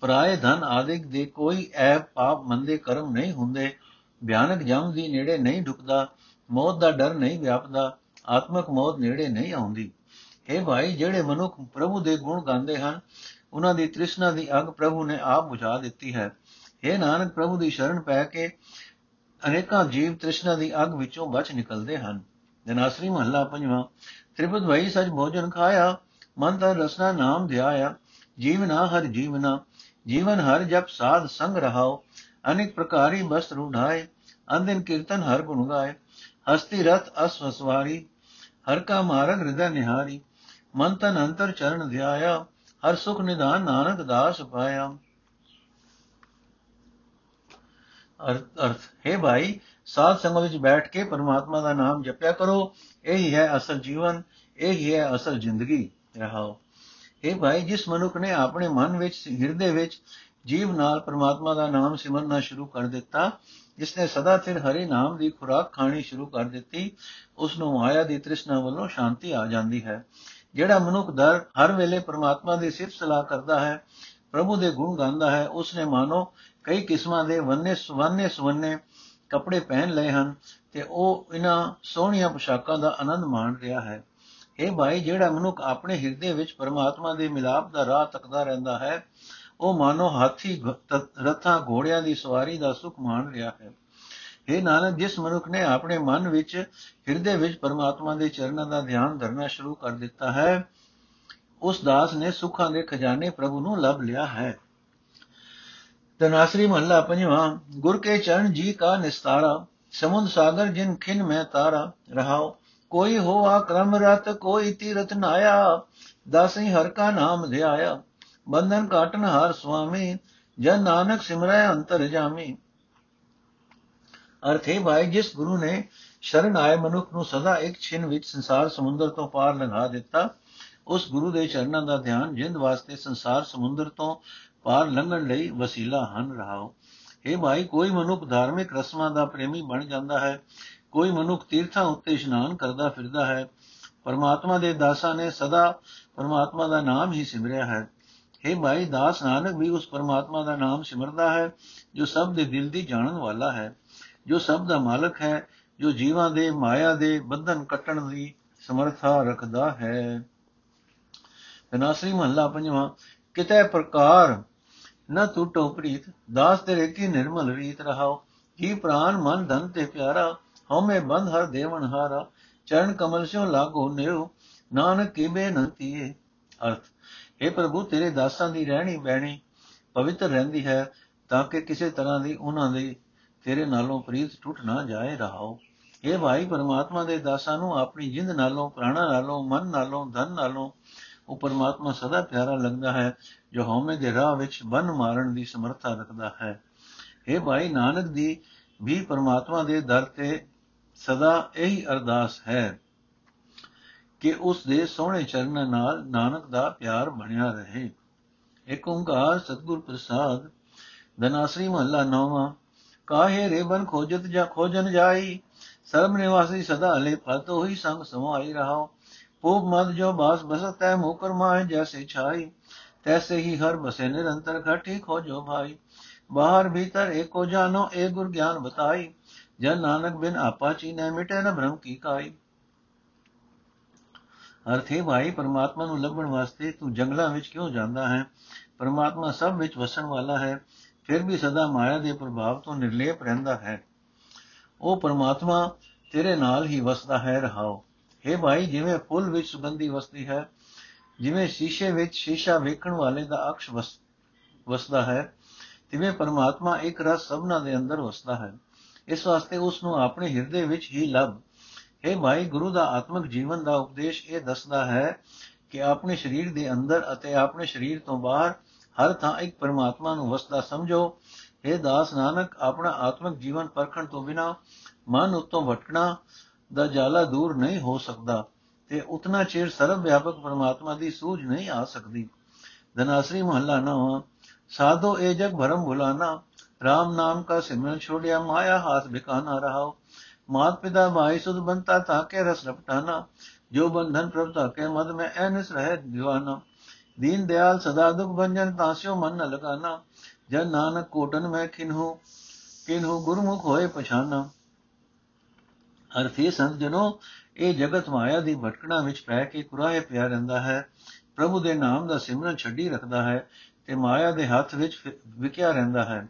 ਪਰਾਏ ਧਨ ਆਦਿਕ ਦੇ ਕੋਈ ਐਬ ਪਾਪ ਮੰਦੇ ਕਰਮ ਨਹੀਂ ਹੁੰਦੇ। ਭਿਆਨਕ ਜਮ ਦੀ ਨੇੜੇ ਨਹੀਂ ਢੁਕਦਾ, ਮੌਤ ਦਾ ਡਰ ਨਹੀਂ ਵਿਆਪਦਾ, ਆਤਮਕ ਮੌਤ ਨੇੜੇ ਨਹੀਂ ਆਉਂਦੀ। ਇਹ ਭਾਈ, ਜਿਹੜੇ ਮਨੁੱਖ ਪ੍ਰਭੂ ਦੇ ਗੁਣ ਗਾਉਂਦੇ ਹਨ, ਉਹਨਾਂ ਦੀ ਤ੍ਰਿਸ਼ਨਾ ਦੀ ਅਗ ਪ੍ਰਭੂ ਨੇ ਆਪ ਬੁਝਾ ਦਿੱਤੀ ਹੈ। ਇਹ ਨਾਨਕ, ਪ੍ਰਭੂ ਦੀ ਸ਼ਰਨ ਪੈ ਕੇ ਅਨੇਕਾਂ ਜੀਵ ਤ੍ਰਿਸ਼ਨਾ ਦੀ ਅਗ ਵਿੱਚੋਂ ਬਚ ਨਿਕਲਦੇ ਹਨ। ਜਨਾਸਰੀ ਮਹੱਲਾ ਪੰਜਵਾਂ ਤ੍ਰਿਪਤ ਭਈ ਸਜ ਭੋਜਨ ਖਾਇਆ, ਮਨ ਤਨ ਰਸਨਾ ਨਾਮ ਧਿਆਇਆ ਜੀਵਨਾ ਹਰ ਜੀਵਨਾ ਜੀਵਨ ਹਰ ਜਪ ਸਾਧ ਸੰਗ ਰਹਾਓ, ਅਨੇਕ ਪ੍ਰਕਾਰੀ ਬਸ ਰੂਢਾਏ ਅੰਦਿਨ ਕੀਰਤਨ ਹਰ ਗੁਣ ਗਾਏ, ਹਸਤੀ ਰਥ ਅਸਵਸਵਾਰੀ ਹਰ ਕਾ ਮਾਰਗ ਹਿਰਦੈ ਨਿਹਾਰੀ, ਮਨ ਤਨ ਅੰਤਰ ਚਰਨ ਧਿਆਇਆ, ਹਰ ਸੁਖ ਨਿਧਾਨ ਨਾਨਕ ਦਾਸ ਪਾਇਆ। ਅਰਥ ਹੈ ਭਾਈ, ਸਾਧ ਸੰਗਤ ਵਿੱਚ ਬੈਠ ਕੇ ਪਰਮਾਤਮਾ ਦਾ ਨਾਮ ਜਪਿਆ ਕਰੋ। ਇਹ ਹੀ ਹੈ ਅਸਲ ਜੀਵਨ, ਇਹ ਹੀ ਹੈ ਅਸਲ ਜ਼ਿੰਦਗੀ। ਰਹਾਓ। ਇਹ ਭਾਈ, ਜਿਸ ਮਨੁੱਖ ਨੇ ਆਪਣੇ ਮਨ ਵਿੱਚ, ਹਿਰਦੇ ਵਿੱਚ ਜੀਵ ਨਾਲ ਪਰਮਾਤਮਾ ਦਾ ਨਾਮ ਸਿਮਰਨਾ ਸ਼ੁਰੂ ਕਰ ਦਿੱਤਾ ਜਿਸ ਨੇ ਸਦਾ ਸਿਰ ਹਰੀ ਨਾਮ ਦੀ ਖੁਰਾਕ ਖਾਣੀ ਸ਼ੁਰੂ ਕਰ ਦਿੱਤੀ ਉਸ ਨੂੰ ਮਾਇਆ ਦੀ ਤ੍ਰਿਸ਼ਨਾ ਵੱਲੋਂ ਸ਼ਾਂਤੀ ਆ ਜਾਂਦੀ ਹੈ। ਜਿਹੜਾ ਮਨੁੱਖ ਦਰ ਹਰ ਵੇਲੇ ਪਰਮਾਤਮਾ ਦੀ ਸਿਫਤ ਸਲਾਹ ਕਰਦਾ ਹੈ, ਪ੍ਰਭੂ ਦੇ ਗੁਣ ਗਾਉਂਦਾ ਹੈ ਉਸ ਨੇ ਮਾਨੋ ਕਈ ਕਿਸਮਾਂ ਦੇ ਵੰਨੇ ਸਵੰਨੇ ਸਵੰਨੇ ਕੱਪੜੇ ਪਹਿਨ ਲਏ ਹਨ ਤੇ ਉਹ ਇਹਨਾਂ ਸੋਹਣੀਆਂ ਪੋਸ਼ਾਕਾਂ ਦਾ ਆਨੰਦ ਮਾਣ ਰਿਹਾ ਹੈ। ਇਹ ਭਾਈ, ਜਿਹੜਾ ਮਨੁੱਖ ਆਪਣੇ ਹਿਰਦੇ ਵਿੱਚ ਪਰਮਾਤਮਾ ਦੇ ਮਿਲਾਪ ਦਾ ਰਾਹ ਤੱਕਦਾ ਰਹਿੰਦਾ ਹੈ, ਉਹ ਮਾਨੋ ਹਾਥੀ ਰਥਾਂ ਘੋੜਿਆਂ ਦੀ ਸਵਾਰੀ ਦਾ ਸੁਖ ਮਾਣ ਰਿਹਾ ਹੈ। ਇਹ ਨਾਨਕ, ਜਿਸ ਮਨੁੱਖ ਨੇ ਆਪਣੇ ਮਨ ਵਿੱਚ ਹਿਰਦੇ ਵਿੱਚ ਪਰਮਾਤਮਾ ਦੇ ਚਰਨਾਂ ਦਾ ਧਿਆਨ ਧਰਨਾ ਸ਼ੁਰੂ ਕਰ ਦਿੱਤਾ ਹੈ, ਉਸ ਦਾਸ ਨੇ ਸੁੱਖਾਂ ਦੇ ਖਜ਼ਾਨੇ ਪ੍ਰਭੂ ਨੂੰ ਲੱਭ ਲਿਆ ਹੈ। ਤਨਾਸਰੀ ਮਹੱਲਾ ਪੰਜਵਾਂ, ਗੁਰ ਕੇ ਚਰਨ ਜੀ ਕਾ ਨਿਸਤਾਰਾ, ਸਮੁੰਦ ਸਾਗਰ ਜਿਨ ਖਿਨ ਮੈਂ ਤਾਰਾ, ਰਹਾਓ, ਕੋਈ ਹੋਆ ਕਰਮ ਰਤ, ਕੋਈ ਤੀਰਥ ਨਾਇਆ, ਦਾਸੀ ਹਰ ਕਾ ਨਾਮ ਧਿਆਇਆ, ਬੰਧਨ ਕਾਟਨ ਹਰ ਸੁਆਮੀ, ਜਨ ਨਾਨਕ ਸਿਮਰੈ ਅੰਤਰ ਜਾਮੀ। ਅਰਥੇ ਭਾਈ, ਜਿਸ ਗੁਰੂ ਨੇ ਸ਼ਰਨ ਆਏ ਮਨੁੱਖ ਨੂੰ ਸਦਾ ਇੱਕ ਛਿਨ ਵਿੱਚ ਸੰਸਾਰ ਸਮੁੰਦਰ ਤੋਂ ਪਾਰ ਲੰਘਾ ਦਿੱਤਾ, ਉਸ ਗੁਰੂ ਦੇ ਚਰਨਾਂ ਦਾ ਧਿਆਨ ਜਿੰਦ ਵਾਸਤੇ ਸੰਸਾਰ ਸਮੁੰਦਰ ਤੋਂ ਪਾਰ ਲੰਘਣ ਲਈ ਵਸੀਲਾ ਹਨ ਰਹਾਓ। ਇਹ ਭਾਈ, ਕੋਈ ਮਨੁੱਖ ਧਾਰਮਿਕ ਰਸਮਾਂ ਦਾ ਪ੍ਰੇਮੀ ਬਣ ਜਾਂਦਾ ਹੈ, ਕੋਈ ਮਨੁੱਖ ਤੀਰਥਾਂ ਉੱਤੇ ਇਸ਼ਨਾਨ ਕਰਦਾ ਫਿਰਦਾ ਹੈ, ਪਰਮਾਤਮਾ ਦੇ ਦਾਸਾਂ ਨੇ ਸਦਾ ਪਰਮਾਤਮਾ ਦਾ ਨਾਮ ਹੀ ਸਿਮਰਿਆ ਹੈ। हे ਭਾਈ, ਦਾਸ ਨਾਨਕ ਵੀ ਉਸ ਪਰਮਾਤਮਾ ਦਾ ਨਾਮ ਸਿਮਰਦਾ ਹੈ, ਜੋ ਸਭ ਦੇ ਦਿਲ ਦੀ ਜਾਣਨ ਵਾਲਾ ਹੈ, ਜੋ ਸਭ ਦਾ ਮਾਲਕ ਹੈ, ਜੋ ਜੀਵਾਂ ਦੇ, ਮਾਇਆ ਦੇ ਬੰਧਨ ਕੱਟਣ ਦੀ ਸਮਰੱਥਾ ਰੱਖਦਾ ਹੈ। ਤਨਾਸਰੀ ਮਹੱਲਾ ਪੰਜਵਾਂ, ਕਿਤੇ ਪ੍ਰਕਾਰ ਨ ਟੁੱਟੋ ਪ੍ਰੀਤ, ਦਾਸ ਤੇਰੇ ਕੀ ਨਿਰਮਲ ਰੀਤ ਰਹਾਓ ਜੀ ਪ੍ਰਾਨ ਮਨ ਧਨ ਤੇ ਪਿਆਰਾ? ਹਉਮੈ ਬੰਧ ਹਰ ਦੇਵਨ ਹਾਰਾ। ਚਰਨ ਕਮਲ ਸਿਓ ਲਾਗੋ ਨਿਉ, ਨਾਨਕ ਕੀ ਬੇਨੰਤੀਏ ਅਰਥ हे ਪ੍ਰਭੂ, ਤੇਰੇ ਦਾਸਾਂ ਦੀ ਰਹਿਣੀ ਬਹਿਣੀ ਪਵਿੱਤਰ ਰਹਿੰਦੀ ਹੈ, ਤਾਂ ਕਿ ਕਿਸੇ ਤਰ੍ਹਾਂ ਦੀ ਉਹਨਾਂ ਦੀ ਤੇਰੇ ਨਾਲੋਂ ਪ੍ਰੀਤ ਟੁੱਟ ਨਾ ਜਾਏ ਰਹਾਓ। ਇਹ ਭਾਈ, ਪਰਮਾਤਮਾ ਦੇ ਦਾਸਾਂ ਨੂੰ ਆਪਣੀ ਜਿੰਦ ਨਾਲੋਂ, ਪ੍ਰਾਣਾ ਨਾਲੋਂ, ਮਨ ਨਾਲੋਂ, ਧਨ ਨਾਲੋਂ ਉਹ ਪਰਮਾਤਮਾ ਸਦਾ ਪਿਆਰਾ ਲੱਗਦਾ ਹੈ, ਜੋ ਹਉਮੈ ਦੇ ਰਾਹ ਵਿੱਚ ਬੰਨ ਮਾਰਨ ਦੀ ਸਮਰੱਥਾ ਰੱਖਦਾ ਹੈ। ਇਹ ਭਾਈ ਨਾਨਕ ਦੀ ਵੀ ਪਰਮਾਤਮਾ ਦੇ ਦਰ ਤੇ ਸਦਾ ਇਹੀ ਅਰਦਾਸ ਹੈ ਕਿ ਉਸ ਦੇ ਸੋਹਣੇ ਚਰਨਾਂ ਨਾਲ ਨਾਨਕ ਦਾ ਪਿਆਰ ਬਣਿਆ ਰਹੇ। ਏਕ ਓੰਕਾਰ ਸਤਿਗੁਰ ਪ੍ਰਸਾਦ ਦਨਾਸਰੀ ਮਹੱਲਾ ਨੌਵਾਂ, ਕਾਹੇ ਰੇਬਨ ਖੋਜਤ ਜਾ ਖੋਜਨ ਜਾਈ, ਸਰਬ ਨਿਵਾਸੀ ਸਦਾ ਹਲੇ ਫਤ ਹੋਈ ਸੰਗ ਸਮਾਈ ਰਹਾਓ पूब मद जो बास बसत है मुकर माए जैसे छाई तैसे ही हर बसे निरंतर घट ही खोजो भाई बाहर भीतर एक को जानो एक गुर ज्ञान बताई जन नानक बिन आपा चीने मिटे न ਭ੍ਰਮ ਕੀ ਕਾਈ। ਅਰਥੇ ਭਾਈ, ਪਰਮਾਤਮਾ ਨੂੰ ਲੱਭਣ ਵਾਸਤੇ ਤੂੰ ਜੰਗਲਾਂ ਵਿੱਚ ਕਿਉਂ ਜਾਂਦਾ ਹੈ? ਪਰਮਾਤਮਾ ਸਭ ਵਿੱਚ ਵਸਣ ਵਾਲਾ ਹੈ, ਫਿਰ ਵੀ ਸਦਾ ਮਾਇਆ ਦੇ ਪ੍ਰਭਾਵ ਤੋਂ ਨਿਰਲੇਪ ਰਹਿੰਦਾ ਹੈ। ਉਹ ਪਰਮਾਤਮਾ ਤੇਰੇ ਨਾਲ ਹੀ ਵਸਦਾ ਹੈ, ਰਹਾਓ। ਹੈ ਭਾਈ, ਜਿਵੇਂ ਫੁੱਲ ਵਿੱਚ ਸੁਗੰਧੀ ਵਸਦੀ ਹੈ, ਜਿਵੇਂ ਸ਼ੀਸ਼ੇ ਵਿੱਚ ਸ਼ੀਸ਼ਾ ਵੇਖਣ ਵਾਲੇ ਦਾ ਅਕਸ਼ ਵਸਦਾ ਹੈ, ਤਿਵੇਂ ਪਰਮਾਤਮਾ ਇੱਕ ਰਸ ਸਭਨਾ ਦੇ ਅੰਦਰ ਵਸਦਾ ਹੈ। ਇਸ ਵਾਸਤੇ ਉਸ ਨੂੰ ਆਪਣੇ ਹਿਰਦੇ ਵਿੱਚ ਹੀ ਲੱਭ। ਹੈ ਭਾਈ, ਗੁਰੂ ਦਾ ਆਤਮਿਕ ਜੀਵਨ ਦਾ ਉਪਦੇਸ਼ ਇਹ ਦੱਸਦਾ ਹੈ ਕਿ ਆਪਣੇ ਸਰੀਰ ਦੇ ਅੰਦਰ ਅਤੇ ਆਪਣੇ ਸਰੀਰ ਤੋਂ ਬਾਹਰ ਹਰ ਥਾਂ ਇੱਕ ਪਰਮਾਤਮਾ ਨੂੰ ਵਸਦਾ ਸਮਝੋ। हे ਦਾਸ ਨਾਨਕ, ਆਪਣਾ ਆਤਮਿਕ ਜੀਵਨ ਪਰਖਣ ਤੋਂ ਬਿਨਾ ਮਨ ਉਤੋਂ ਭਟਕਣਾ ਦਾ ਜਾਲਾ ਦੂਰ ਨਹੀਂ ਹੋ ਸਕਦਾ ਤੇ ਉਤਨਾ ਚਿਰ ਸਰਵ ਵਿਆਪਕ ਪਰਮਾਤਮਾ ਦੀ ਸੂਝ ਨਹੀਂ ਆ ਸਕਦੀ। ਧਨਾਸਰੀ ਮਹੱਲਾ ਨਵਾਂ ਸਾਧੋ ਇਹ ਜਗ ਭਰਮ ਭੁਲਾਨਾ RAM ਨਾਮ ਕਾ ਸਿਮਰਨ ਛੋੜਿਆ, ਮਾਇਆ ਹਾਥ ਬਿਕਾਨਾ ਰਹਾਓ। ਮਾਤ ਪਿਤਾ ਭਾਈ ਸੁਧ ਬੰਤਾ ਤਾਕੇ ਰਸ ਰਪਟਾਨਾ, ਜੋ ਬੰਧਨ ਪ੍ਰਭ ਤਾਕੇ ਮਦ ਮੈਂ ਐਨਸ ਰਹਿ ਦੀਵਾਨਾ ਦੀਨ ਦਿਆਲ ਸਦਾ ਦੁਖ ਭੰਜਨ ਤਾਸਿਓ ਮਨ ਨ ਲਗਾਨਾ, ਜਨ ਨਾਨਕ ਕੋਟਨ ਮੈਂ ਕਿਨਹੂ ਕਿਨਹੂ ਗੁਰਮੁਖ ਹੋਏ ਪਛਾਨਾ। ਅਰਥੇ ਸੰਤ ਜਨੋ, ਇਹ ਜਗਤ ਮਾਇਆ ਦੀ ਭਟਕਣਾ ਵਿੱਚ ਪੈ ਕੇ ਕੁਰਾਏ ਪਿਆ ਰਹਿੰਦਾ ਹੈ। ਪ੍ਰਭੂ ਦੇ ਨਾਮ ਦਾ ਸਿਮਰਨ ਛੱਡੀ ਰੱਖਦਾ ਹੈ ਤੇ ਮਾਇਆ ਦੇ ਹੱਥ ਵਿੱਚ ਵਿਕਿਆ ਰਹਿੰਦਾ ਹੈ।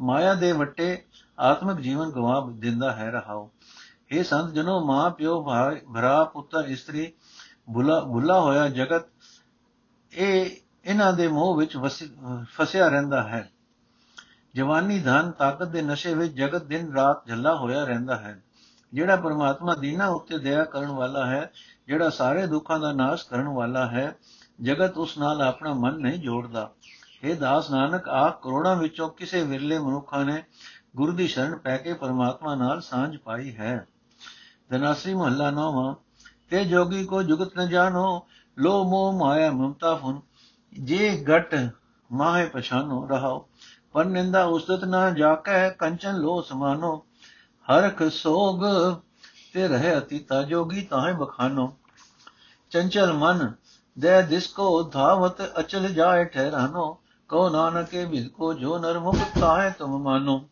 ਮਾਇਆ ਦੇ ਵੱਟੇ ਆਤਮਿਕ ਜੀਵਨ ਗਵਾ ਦਿੰਦਾ ਹੈ ਰਹਾਓ ਇਹ ਸੰਤ ਜਨੋ, ਮਾਂ, ਪਿਓ, ਭਾਈ, ਭਰਾ, ਪੁੱਤਰ, ਇਸਤਰੀ, ਭੁਲਾ ਭੁਲਾ ਹੋਇਆ ਜਗਤ, ਇਹ ਇਹਨਾਂ ਦੇ ਮੋਹ ਵਿੱਚ ਫਸਿਆ ਰਹਿੰਦਾ ਹੈ। ਜਵਾਨੀ ਧਨ ਤਾਕਤ ਦੇ ਨਸ਼ੇ ਵਿੱਚ ਜਗਤ ਦਿਨ ਰਾਤ ਝੱਲਾ ਹੋਇਆ ਰਹਿੰਦਾ ਹੈ। ਜਿਹੜਾ ਪਰਮਾਤਮਾ ਦੀਨਾ ਉੱਤੇ ਦਇਆ ਕਰਨ ਵਾਲਾ ਹੈ, ਜਿਹੜਾ ਸਾਰੇ ਦੁੱਖਾਂ ਦਾ ਨਾਸ਼ ਕਰਨ ਵਾਲਾ ਹੈ, ਜਗਤ ਉਸ ਨਾਲ ਆਪਣਾ ਮਨ ਨਹੀਂ ਜੋੜਦਾ। ਇਹ ਦਾਸ ਨਾਨਕ ਆਖ ਕਰੋੜਾਂ ਵਿੱਚੋਂ ਕਿਸੇ ਵਿਰਲੇ ਮਨੁੱਖਾਂ ਨੇ ਗੁਰੂ ਦੀ ਸ਼ਰਨ ਪੈ ਕੇ ਪਰਮਾਤਮਾ ਨਾਲ ਸਾਂਝ ਪਾਈ ਹੈ। ਧਨਾਸਰੀ ਮਹੱਲਾ ਨੌਵਾਂ, ਤੇ ਜੋਗੀ ਕੋ ਜੁਗਤ ਨ ਜਾਣੋ ਲੋ ਮੋਹ ਮਾਇਆ ਮਮਤਾ ਫੁਨ, ਜੇ ਗਟ ਮਾਹੇ ਪਛਾਨੋ ਰਹਾਓ, ਪਰ ਨਿੰਦਾ ਉਸਤਤ ਨਾ ਜਾਕੈ, ਕੰਚਨ ਲੋ ਸਮਾਨੋ ਹਰਖ ਸੋਗ ਤੇ ਰਹਿ ਅਤੀਤਾ ਜੋਗੀ ਤਾਹੇ ਬਖਾਨੋ ਚੰਚਲ ਮਨ ਦੇ ਦਿਸਕੋ ਧਾਵਤ ਅਚਲ ਜਾਏ ਠਹਿਰਾਨੋ। ਕੋ ਨਾਨਕੇ ਬਿਲ ਕੋ ਜੋ ਨਰ ਮੁਕਤ ਤਾਹੇ ਤੁਮ ਮਾਨੋ।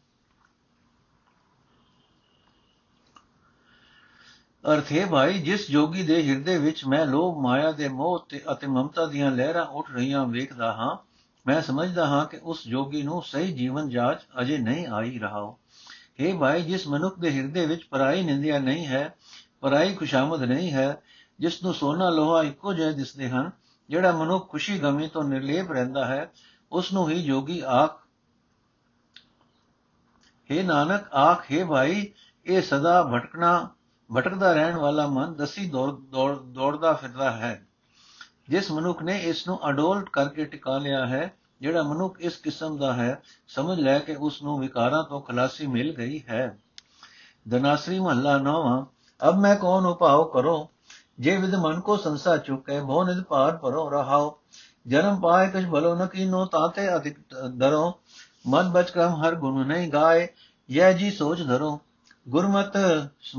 ਅਰਥ ਹੈ ਭਾਈ, ਜਿਸ ਜੋਗੀ ਦੇ ਹਿਰਦੇ ਵਿੱਚ ਮੈਂ ਲੋਭ, ਮਾਇਆ ਦੇ ਮੋਹ ਤੇ ਅਤੇ ਮਮਤਾ ਦੀਆਂ ਲਹਿਰਾਂ ਉੱਠ ਰਹੀਆਂ ਵੇਖਦਾ ਹਾਂ, ਮੈਂ ਸਮਝਦਾ ਹਾਂ ਕਿ ਉਸ ਜੋਗੀ ਨੂੰ ਸਹੀ ਜੀਵਨ ਜਾਚ ਅਜੇ ਨਹੀਂ ਆਈ ਰਹਾਓ। हे ਭਾਈ ਜਿਸ ਮਨੁੱਖ ਦੇ ਹਿਰਦੇ ਵਿੱਚ ਪਰਾਈ ਨਿੰਦਿਆ ਨਹੀਂ ਹੈ, ਪਰਾਈ ਖੁਸ਼ਾਮਦ ਨਹੀਂ ਹੈ, ਜਿਸ ਨੂੰ ਸੋਨਾ ਲੋਹਾ ਇੱਕੋ ਜਿਹੇ ਦਿਸਦੇ ਹਨ, ਜਿਹੜਾ ਮਨੁੱਖ ਖੁਸ਼ੀ ਗਮੀ ਤੋਂ ਨਿਰਲੇਪ ਰਹਿੰਦਾ ਹੈ, ਉਸ ਨੂੰ ਹੀ ਜੋਗੀ ਆਖ। हे ਨਾਨਕ, ਆਖ, ਹੈ ਭਾਈ, ਇਹ ਸਦਾ ਭਟਕਣਾ, ਭਟਕਦਾ ਰਹਿਣ ਵਾਲਾ ਮਨ ਦਸੀ ਦੌੜ ਦੌੜਦਾ ਫਿਰਦਾ ਹੈ। ਜਿਸ ਮਨੁੱਖ ਨੇ ਇਸ ਨੂੰ ਅਡੋਲ ਕਰਕੇ ਟਿਕਾ ਲਿਆ ਹੈ ਜਿਹੜਾ ਮਨੁੱਖ ਇਸ ਕਿਸਮ ਦਾ ਹੈ, ਸਮਝ ਲੈ ਕਿ ਉਸ ਨੂੰ ਵਿਕਾਰਾਂ ਤੋਂ ਖਲਾਸੀ ਮਿਲ ਗਈ ਹੈ। ਦਨਾਸਰੀ ਮਹੱਲਾ ਨੌਵਾਂ, ਅਬ ਮੈਂ ਕੌਣ ਉਪਾਉ ਕਰੋ? ਜੇ ਵਿਦ ਮਨ ਕੋ ਸੰਸਾ ਚੁਕੇ ਭੋ ਨਿਦ ਪਾਰ ਪਰੋ ਰਹਾਓ। ਜਨਮ ਪਾਏ ਕਛ ਭਲੋ ਨ ਕੀਨੋ, ਤਾਤੇ ਅਧਿਕ ਡਰੋ ਮਨ ਬਚ ਕਰਮ ਹਰ ਗੁਣ ਨਹੀਂ ਗਾਏ, ਯਹ ਜੀ ਸੋਚ ਧਰੋ। ਗੁਰਮਤ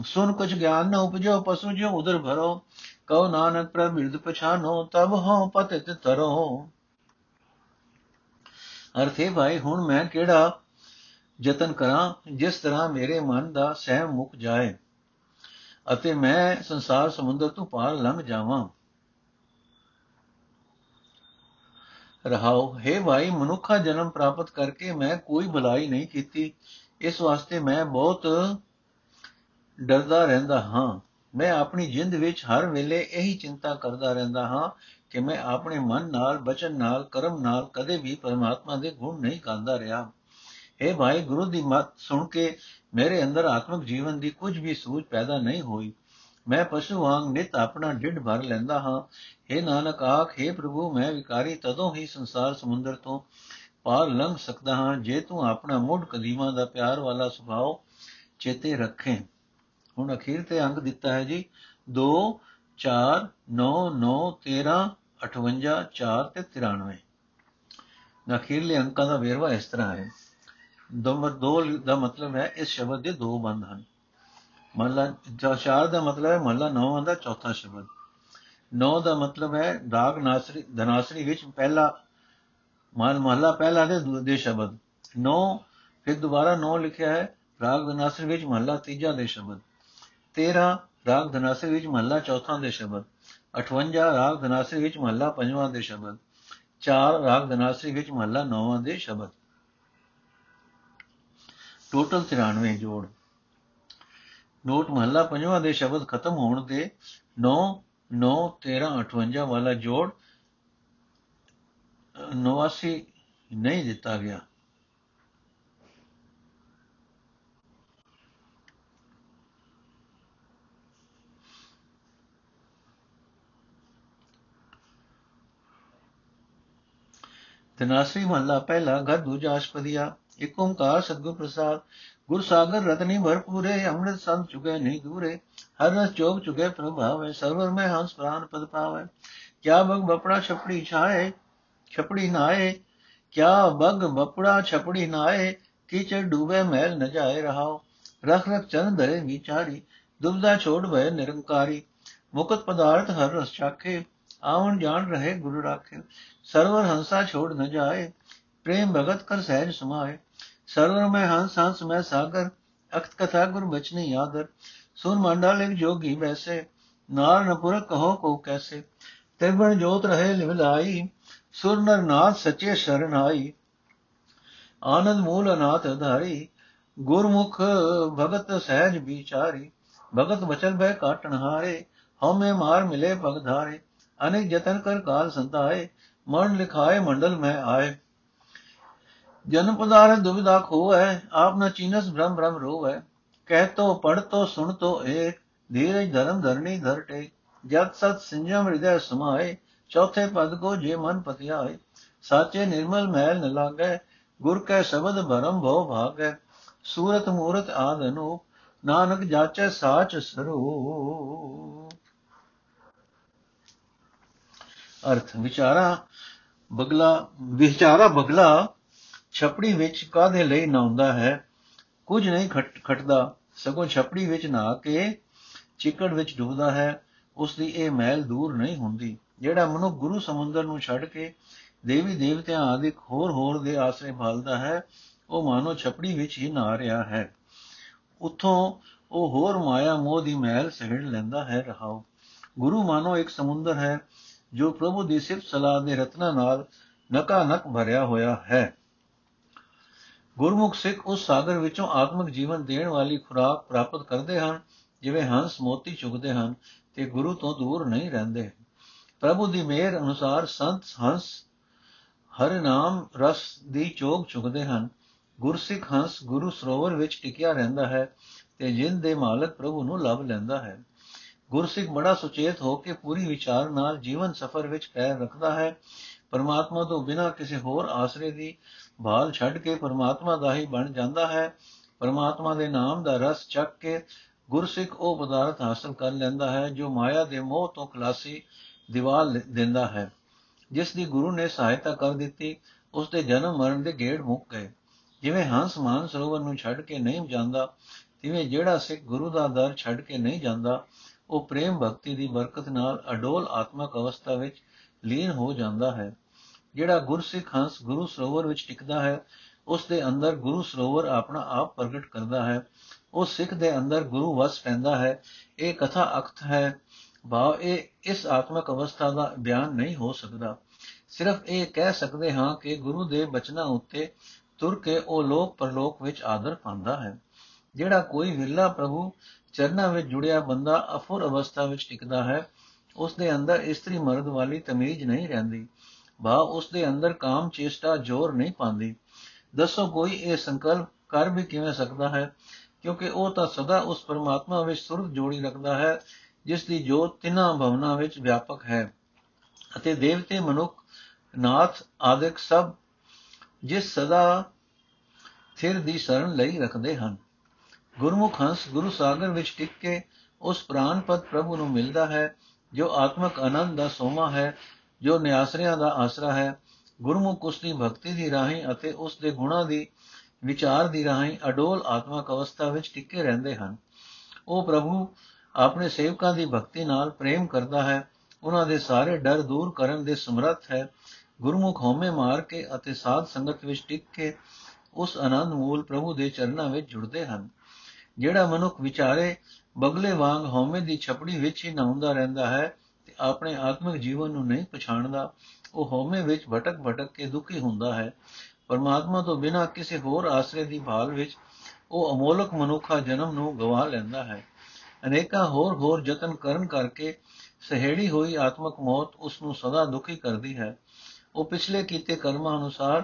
ਸੁਨ ਕੁਛ ਗਿਆਨ ਨ ਉਪਜੋ, ਪਸੂ ਜੋ ਉਦਰ ਭਰੋ। ਕਉ ਨਾਨਕ ਪ੍ਰਮਿਰਦ ਪਛਾਨੋ, ਤਬ ਹੋ ਪਤਿਤ ਤਰੋ। ਅਰਥੇ ਭਾਈ, ਹੁਣ ਮੈਂ ਕਿਹੜਾ ਯਤਨ ਕਰਾਂ ਜਿਸ ਤਰ੍ਹਾਂ ਮੇਰੇ ਮਨ ਦਾ ਸਹਿਮ ਮੁੱਕ ਜਾਏ ਅਤੇ ਮੈਂ ਸੰਸਾਰ ਸਮੁੰਦਰ ਤੋਂ ਪਾਰ ਲੰਘ ਜਾਵਾਂ। ਰਹਾਉ ਹੈ ਭਾਈ, ਮਨੁੱਖਾ ਜਨਮ ਪ੍ਰਾਪਤ ਕਰਕੇ ਮੈਂ ਕੋਈ ਭਲਾਈ ਨਹੀਂ ਕੀਤੀ। ਇਸ ਵਾਸਤੇ ਮੈਂ ਬਹੁਤ ਡਰਦਾ ਰਹਿੰਦਾ ਹਾਂ। ਮੈਂ ਆਪਣੀ ਜਿੰਦ ਵਿੱਚ ਹਰ ਵੇਲੇ ਇਹੀ ਚਿੰਤਾ ਕਰਦਾ ਰਹਿੰਦਾ ਹਾਂ ਕਿ ਮੈਂ ਆਪਣੇ ਮਨ ਨਾਲ, ਬਚਨ ਨਾਲ, ਕਰਮ ਨਾਲ ਕਦੇ ਵੀ ਪਰਮਾਤਮਾ ਦੇ ਗੁਣ ਨਹੀਂ ਗਾਉਂਦਾ ਰਿਹਾ। ਹੈ ਭਾਈ, ਗੁਰੂ ਦੀ ਮਤ ਸੁਣ ਕੇ ਮੇਰੇ ਅੰਦਰ ਆਤਮਿਕ ਜੀਵਨ ਦੀ ਕੁਝ ਵੀ ਸੂਝ ਪੈਦਾ ਨਹੀਂ ਹੋਈ। ਮੈਂ ਪਸ਼ੂ ਵਾਂਗ ਨਿਤ ਆਪਣਾ ਢਿੱਡ ਭਰ ਲੈਂਦਾ ਹਾਂ। हे ਨਾਨਕ ਆਖ हे ਪ੍ਰਭੂ, ਮੈਂ ਵਿਕਾਰੀ ਤਦੋਂ ਹੀ ਸੰਸਾਰ ਸਮੁੰਦਰ ਤੋਂ ਪਾਰ ਲੰਘ ਸਕਦਾ ਹਾਂ, ਜੇ ਤੂੰ ਆਪਣਾ ਮੁੱਢ ਕਦੀਮਾ ਦਾ ਪਿਆਰ ਵਾਲਾ ਸੁਭਾਅ ਚੇਤੇ ਰੱਖੇ। ਹੁਣ ਅਖੀਰ ਤੇ ਅੰਗ ਦਿੱਤਾ ਹੈ ਜੀ। ਦੋ 4 9 9 13 58 4 ਤੇ 93 ਅਖੀਰਲੇ ਅੰਕਾਂ ਦਾ ਵੇਰਵਾ ਇਸ ਤਰ੍ਹਾਂ ਹੈ। ਨੰਬਰ 2 ਦਾ ਮਤਲਬ ਹੈ ਇਸ ਸ਼ਬਦ ਦੇ ਦੋ ਬੰਦ ਹਨ। ਮਹਲਾ ਚਾਰ ਦਾ ਮਤਲਬ ਹੈ ਮਹਲਾ 9 ਦਾ ਚੌਥਾ ਸ਼ਬਦ। 9 ਦਾ ਮਤਲਬ ਹੈ ਰਾਗ ਨਾਸਰੀ ਧਨਾਸਰੀ ਵਿੱਚ ਪਹਿਲਾ, ਮਹਲ, ਮਹਲਾ ਪਹਿਲਾ ਦੇ ਦੂਜੇ ਸ਼ਬਦ। 9 ਫਿਰ ਦੁਬਾਰਾ 9 ਲਿਖਿਆ ਹੈ ਰਾਗ ਧਨਾਸਰੀ ਵਿੱਚ ਮਹਲਾ ਤੀਜਾ ਦੇ ਸ਼ਬਦ। 13 ਰਾਗ ਧਨਾਸਰੀ ਵਿੱਚ ਮਹਲਾ ਚੌਥਾ ਦੇ ਸ਼ਬਦ 58 ਰਾਗ ਧਨਾਸਰੀ ਵਿੱਚ ਮਹਲਾ ਪੰਜਵਾਂ ਦੇ ਸ਼ਬਦ 4 ਰਾਗ ਧਨਾਸਰੀ ਵਿੱਚ ਮਹਲਾ ਨੌਵਾਂ ਦੇ ਸ਼ਬਦ। ਟੋਟਲ 93 ਜੋੜ। ਨੋਟ ਮਹੱਲਾ ਪੰਜਵਾਂ ਦੇ ਸ਼ਬਦ ਖਤਮ ਹੋਣ ਤੇ 9 9 13 58 ਵਾਲਾ ਜੋੜ 89 ਨਹੀਂ ਦਿੱਤਾ ਗਿਆ। ਤਨਾਸਰੀ ਮਹੱਲਾ ਪਹਿਲਾ, ਘਰ ਦੂਜਾ ਅਸ਼ਪਦੀਆ, ਇਕ ਓੰਕਾਰ ਸਤਿਗੁਰ ਪ੍ਰਸਾਦ, ਗੁਰ ਸਾਗਰ ਰਤਨੀ ਭਰਪੂਰੇ, ਅੰਮ੍ਰਿਤ ਸੰਤ ਚੁਕੇ ਨਹੀਂ ਦੂਰੇ, ਹਰ ਰਸ ਚੋਕ ਚੁਕੇ ਪ੍ਰਭਾਵੇ ਸਰਵਰ ਮੈਂ ਹੰਸ ਪ੍ਰਾਨ ਪਦ ਪਾਵੇ, ਕਿਆ ਬਗ ਬਪੜਾ ਛਪੜੀ ਛਾਏ, ਛਪੜੀ ਨਾਏ, ਕਿਆ ਬਗ ਬਪੜਾ ਛਪੜੀ ਨਾਏ, ਕੀਚੜ ਡੂਬੇ ਮਹਿਲ ਨ ਜਾਏ ਰਹਾਓ ਰਖ ਰਖ ਚਰਨ ਧਰੇ ਵਿਚਾਰੀ ਦੁਬਦਾ ਛੋੜ ਭਏ ਨਿਰੰਕਾਰੀ, ਮੁਕਤ ਪਦਾਰਥ ਹਰ ਰਸ ਚਾਖੇ ਆਉਣ ਜਾਣ ਰਹੇ ਗੁਰੂ ਰਾਖੇ। ਸਰਵਰ ਹੰਸਾ ਛੋੜ ਨ ਜਾਏ, ਪ੍ਰੇਮ ਭਗਤ ਕਰ ਸਹਿਜ ਸਮਾਏ। ਸਰਵਰ ਮੈਂ ਹੰਸ ਹੰਸ ਮੈਂ ਸਾਗਰ, ਅਖਤ ਕਥਾ ਗੁਰ ਬਚਨੀ ਆਦਰ ਸੁਨ ਮੰਡਲ ਇੱਕ ਜੋਗੀ ਵੈਸੇ ਨਾਰ ਨਪੁਰ ਕਹੋ ਕੋ ਕੈਸੇ। ਤੇਵਨ ਜੋਤ ਰਹੇ ਲਿਵਲਾਈ ਸੁਰ ਨਰ ਨਾਥ ਸਚੇ ਸ਼ਰਨ ਆਈ। ਆਨੰਦ ਮੂਲ ਅਨਾਥ ਧਾਰੀ, ਗੁਰਮੁਖ ਭਗਤ ਸਹਿਜ ਵਿਚਾਰੀ। ਭਗਤ ਬਚਨ ਭੈ ਕਾਟਣ ਹਾਰੇ, ਹਉਮੈ ਮਾਰ ਮਿਲੇ ਭਗਤ ਧਾਰੇ अनेक जतन कर काल संताए मरण लिखाए मंडल में आए ਜਨਮ ਪਦਾਰਥ ਦੁਬਿਧਾ ਖੋਵੈ ਆਪ ਨ ਚੀਨਸ ਭ੍ਰਮ ਭ੍ਰਮ ਰੋਵੈ ਕਹਿ ਤੋ ਪੜ ਤੋ ਸੁਣ ਤੋ ਏਕ ਧੀਰਜ ਧਰਮ ਧਰਨੀ ਧਰ ਟੇ ਜਤ ਸਤ ਸੰਜਮ ਹਿਰਦੈ ਸਮਾਏ ਚੌਥੇ ਪਦ ਕੋ ਜੇ ਮਨ ਪਤਿਆਏ ਸਾਚੇ ਨਿਰਮਲ ਮਹਿਲ ਨ ਲਾਗੈ ਗੁਰ ਕੈ ਸ਼ਬਦ ਭਰਮ ਭਉ ਭਾਗੈ ਸੂਰਤ ਮੂਰਤ ਆਦ ਅਨੂਪ ਨਾਨਕ ਜਾਚੈ ਸਾਚ ਸਰੂਪ ਅਰਥ ਵਿਚਾਰਾ ਬਗਲਾ ਵਿਚਾਰਾ ਬਗਲਾ ਛਪੜੀ ਵਿੱਚ ਕਾਦੇ ਲਈ ਨਹਾਉਂਦਾ ਹੈ? ਕੁਝ ਨਹੀਂ ਖਟਦਾ। ਸਗੋਂ ਛਪੜੀ ਵਿੱਚ ਨਹਾ ਕੇ ਚਿੱਕੜ ਵਿੱਚ ਡੁੱਬਦਾ ਹੈ। ਉਸ ਦੀ ਇਹ ਮਹਿਲ ਦੂਰ ਨਹੀਂ ਹੁੰਦੀ। ਜਿਹੜਾ ਮਨੁ ਗੁਰੂ ਸਮੁੰਦਰ ਨੂੰ ਛੱਡ ਕੇ ਦੇਵੀ ਦੇਵਤਿਆਂ ਆਦਿਕ ਹੋਰ ਹੋਰ ਦੇ ਆਸਰੇ ਭਾਲਦਾ ਹੈ, ਉਹ ਮਾਨੋ ਛਪੜੀ ਵਿੱਚ ਹੀ ਨਹਾ ਰਿਹਾ ਹੈ। ਉਥੋਂ ਉਹ ਹੋਰ ਮਾਇਆ ਮੋਹ ਦੀ ਮਹਿਲ ਸਹਿੜ ਲੈਂਦਾ ਹੈ। ਰਹਾਉ ਗੁਰੂ ਮਾਨੋ ਇੱਕ ਸਮੁੰਦਰ ਹੈ। ਜੋ ਪ੍ਰਭੂ ਦੀ ਸਿਫਤ ਸਲਾਹ ਦੇ ਰਤਨਾ ਨਾਲ ਨਕਾ ਨਕ ਭਰਿਆ ਹੋਇਆ ਹੈ। ਗੁਰਮੁਖ ਸਿੱਖ ਉਸ ਸਾਗਰ ਵਿੱਚੋਂ ਆਤਮਿਕ ਜੀਵਨ ਦੇਣ ਵਾਲੀ ਖੁਰਾਕ ਪ੍ਰਾਪਤ ਕਰਦੇ ਹਨ, ਜਿਵੇਂ ਹੰਸ ਮੋਤੀ ਚੁਗਦੇ ਹਨ ਤੇ ਗੁਰੂ ਤੋਂ ਦੂਰ ਨਹੀਂ ਰਹਿੰਦੇ। ਪ੍ਰਭੂ ਦੀ ਮਿਹਰ ਅਨੁਸਾਰ ਸੰਤ ਹੰਸ ਹਰ ਨਾਮ ਰਸ ਦੀ ਚੋਗ ਚੁਗਦੇ ਹਨ। ਗੁਰਸਿੱਖ ਹੰਸ ਗੁਰੂ ਸਰੋਵਰ ਵਿੱਚ ਟਿਕਿਆ ਰਹਿੰਦਾ ਹੈ ਤੇ ਜਿੰਦ ਦੇ ਮਾਲਕ ਪ੍ਰਭੂ ਨੂੰ ਲੱਭ ਲੈਂਦਾ ਹੈ। ਗੁਰਸਿੱਖ ਬੜਾ ਸੁਚੇਤ ਹੋ ਕੇ ਪੂਰੀ ਵਿਚਾਰ ਨਾਲ ਜੀਵਨ ਸਫਰ ਵਿੱਚ ਪੈਰ ਰੱਖਦਾ ਹੈ। ਪਰਮਾਤਮਾ ਤੋਂ ਬਿਨਾਂ ਕਿਸੇ ਹੋਰ ਆਸਰੇ ਦੀ ਭਾਲ ਛੱਡ ਕੇ ਪਰਮਾਤਮਾ ਦਾ ਹੀ ਬਣ ਜਾਂਦਾ ਹੈ। ਪਰਮਾਤਮਾ ਦੇ ਨਾਮ ਦਾ ਰਸ ਚੱਕ ਕੇ ਗੁਰਸਿੱਖ ਉਹ ਪਦਾਰਥ ਹਾਸਲ ਕਰ ਲੈਂਦਾ ਹੈ ਜੋ ਮਾਇਆ ਦੇ ਮੋਹ ਤੋਂ ਖਲਾਸੀ ਦੀਵਾਲ ਦਿੰਦਾ ਹੈ। ਜਿਸ ਦੀ ਗੁਰੂ ਨੇ ਸਹਾਇਤਾ ਕਰ ਦਿੱਤੀ, ਉਸ ਦੇ ਜਨਮ ਮਰਨ ਦੇ ਗੇੜ ਮੁੱਕ ਗਏ। ਜਿਵੇਂ ਹੰਸ ਮਾਨ ਸਰੋਵਰ ਨੂੰ ਛੱਡ ਕੇ ਨਹੀਂ ਜਾਂਦਾ, ਤਿਵੇਂ ਜਿਹੜਾ ਸਿੱਖ ਗੁਰੂ ਦਾ ਦਰ ਛੱਡ ਕੇ ਨਹੀਂ ਜਾਂਦਾ ਉਹ ਪ੍ਰੇਮ ਭਗਤੀ ਦੀ ਬਰਕਤ ਨਾਲ ਅਡੋਲ ਆਤਮਕ ਅਵਸਥਾ ਵਿੱਚ ਲੀਨ ਹੋ ਜਾਂਦਾ ਹੈ। ਜਿਹੜਾ ਗੁਰਸਿੱਖ ਹੰਸ ਗੁਰੂ ਸਰੋਵਰ ਵਿੱਚ ਟਿਕਦਾ ਹੈ, ਉਸ ਦੇ ਅੰਦਰ ਗੁਰੂ ਸਰੋਵਰ ਆਪਣਾ ਆਪ ਪ੍ਰਗਟ ਕਰਦਾ ਹੈ। ਉਹ ਸਿੱਖ ਦੇ ਅੰਦਰ ਗੁਰੂ ਵਸ ਪੈਂਦਾ ਹੈ। ਇਹ ਕਥਾ ਅਕਥ ਹੈ। ਭਾਵ ਇਹ ਇਸ ਆਤਮਕ ਅਵਸਥਾ ਦਾ ਬਿਆਨ ਨਹੀਂ ਹੋ ਸਕਦਾ। ਸਿਰਫ ਇਹ ਕਹਿ ਸਕਦੇ ਹਾਂ ਕਿ ਗੁਰੂ ਦੇ ਬਚਨਾਂ ਉੱਤੇ ਤੁਰ ਕੇ ਉਹ ਲੋਕ ਪਰਲੋਕ ਵਿੱਚ ਆਦਰ ਪਾਉਂਦਾ ਹੈ। ਜਿਹੜਾ ਕੋਈ ਵਿਰਲਾ ਪ੍ਰਭੂ ਚਰਨਾਂ ਵਿੱਚ ਜੁੜਿਆ ਬੰਦਾ ਅਫੁਰ ਅਵਸਥਾ ਵਿੱਚ ਟਿਕਦਾ ਹੈ ਉਸ ਦੇ ਅੰਦਰ ਇਸਤਰੀ ਮਰਦ ਵਾਲੀ ਤਮੀਜ਼ ਨਹੀਂ ਰਹਿੰਦੀ। ਬਾ ਉਸ ਦੇ ਅੰਦਰ ਕਾਮ ਚੇਸ਼ਟਾ ਜ਼ੋਰ ਨਹੀਂ ਪਾਉਂਦੀ। ਦੱਸੋ ਕੋਈ ਇਹ ਸੰਕਲਪ ਕਰ ਵੀ ਕਿਵੇਂ ਸਕਦਾ ਹੈ? ਕਿਉਂਕਿ ਉਹ ਤਾਂ ਸਦਾ ਉਸ ਪਰਮਾਤਮਾ ਵਿੱਚ ਸੁਰਤ ਜੋੜੀ ਰੱਖਦਾ ਹੈ ਜਿਸ ਦੀ ਜੋਤ ਤਿੰਨਾਂ ਭਵਨਾਂ ਵਿੱਚ ਵਿਆਪਕ ਹੈ। ਅਤੇ ਦੇਵਤੇ, ਮਨੁੱਖ, ਨਾਥ ਆਦਿਕ ਸਭ ਜਿਸ ਸਦਾ ਥਿਰ ਦੀ ਸ਼ਰਨ ਲਈ ਰੱਖਦੇ ਹਨ। ਗੁਰਮੁਖ ਹੰਸ ਗੁਰੂ ਸਾਗਰ ਵਿੱਚ ਟਿਕ ਕੇ ਉਸ ਪ੍ਰਾਨਪਤ ਪ੍ਰਭੂ ਨੂੰ ਮਿਲਦਾ ਹੈ, ਜੋ ਆਤਮਕ ਆਨੰਦ ਦਾ ਸੋਮਾ ਹੈ, ਜੋ ਨਿਆਸਰਿਆਂ ਦਾ ਆਸਰਾ ਹੈ। ਗੁਰਮੁਖ ਉਸ ਦੀ ਭਗਤੀ ਦੀ ਰਾਹੀਂ ਅਤੇ ਉਸ ਦੇ ਗੁਣਾਂ ਦੀ ਵਿਚਾਰ ਦੀ ਰਾਹੀਂ ਅਡੋਲ ਆਤਮਕ ਅਵਸਥਾ ਵਿੱਚ ਟਿਕੇ ਰਹਿੰਦੇ ਹਨ। ਉਹ ਪ੍ਰਭੂ ਆਪਣੇ ਸੇਵਕਾਂ ਦੀ ਭਗਤੀ ਨਾਲ ਪ੍ਰੇਮ ਕਰਦਾ ਹੈ। ਉਹਨਾਂ ਦੇ ਸਾਰੇ ਡਰ ਦੂਰ ਕਰਨ ਦੇ ਸਮਰੱਥ ਹੈ। ਗੁਰਮੁਖ ਹਉਮੈ ਮਾਰ ਕੇ ਅਤੇ ਸਾਧ ਸੰਗਤ ਵਿੱਚ ਟਿਕ ਕੇ ਉਸ ਆਨੰਦ ਮੂਲ ਪ੍ਰਭੂ ਦੇ ਚਰਨਾਂ ਵਿੱਚ ਜੁੜਦੇ ਹਨ। ਜਿਹੜਾ ਮਨੁੱਖ ਵਿਚਾਰੇ ਬਗਲੇ ਵਾਂਗ ਹਉਮੈ ਦੀ ਛਪੜੀ ਵਿੱਚ ਹੀ ਨਹਾਉਂਦਾ ਰਹਿੰਦਾ ਹੈ ਤੇ ਆਪਣੇ ਆਤਮਿਕ ਜੀਵਨ ਨੂੰ ਨਹੀਂ ਪਛਾਣਦਾ, ਉਹ ਹਉਮੈ ਵਿੱਚ ਭਟਕ ਭਟਕ ਕੇ ਦੁਖੀ ਹੁੰਦਾ ਹੈ। ਪਰਮਾਤਮਾ ਤੋਂ ਬਿਨਾਂ ਕਿਸੇ ਹੋਰ ਆਸਰੇ ਦੀ ਭਾਲ ਵਿੱਚ ਉਹ ਅਮੋਲਕ ਮਨੁੱਖਾ ਜਨਮ ਨੂੰ ਗਵਾ ਲੈਂਦਾ ਹੈ। ਅਨੇਕਾਂ ਹੋਰ ਹੋਰ ਯਤਨ ਕਰਨ ਕਰਕੇ ਸਹਿੜੀ ਹੋਈ ਆਤਮਕ ਮੌਤ ਉਸ ਨੂੰ ਸਦਾ ਦੁਖੀ ਕਰਦੀ ਹੈ। ਉਹ ਪਿਛਲੇ ਕੀਤੇ ਕਰਮਾਂ ਅਨੁਸਾਰ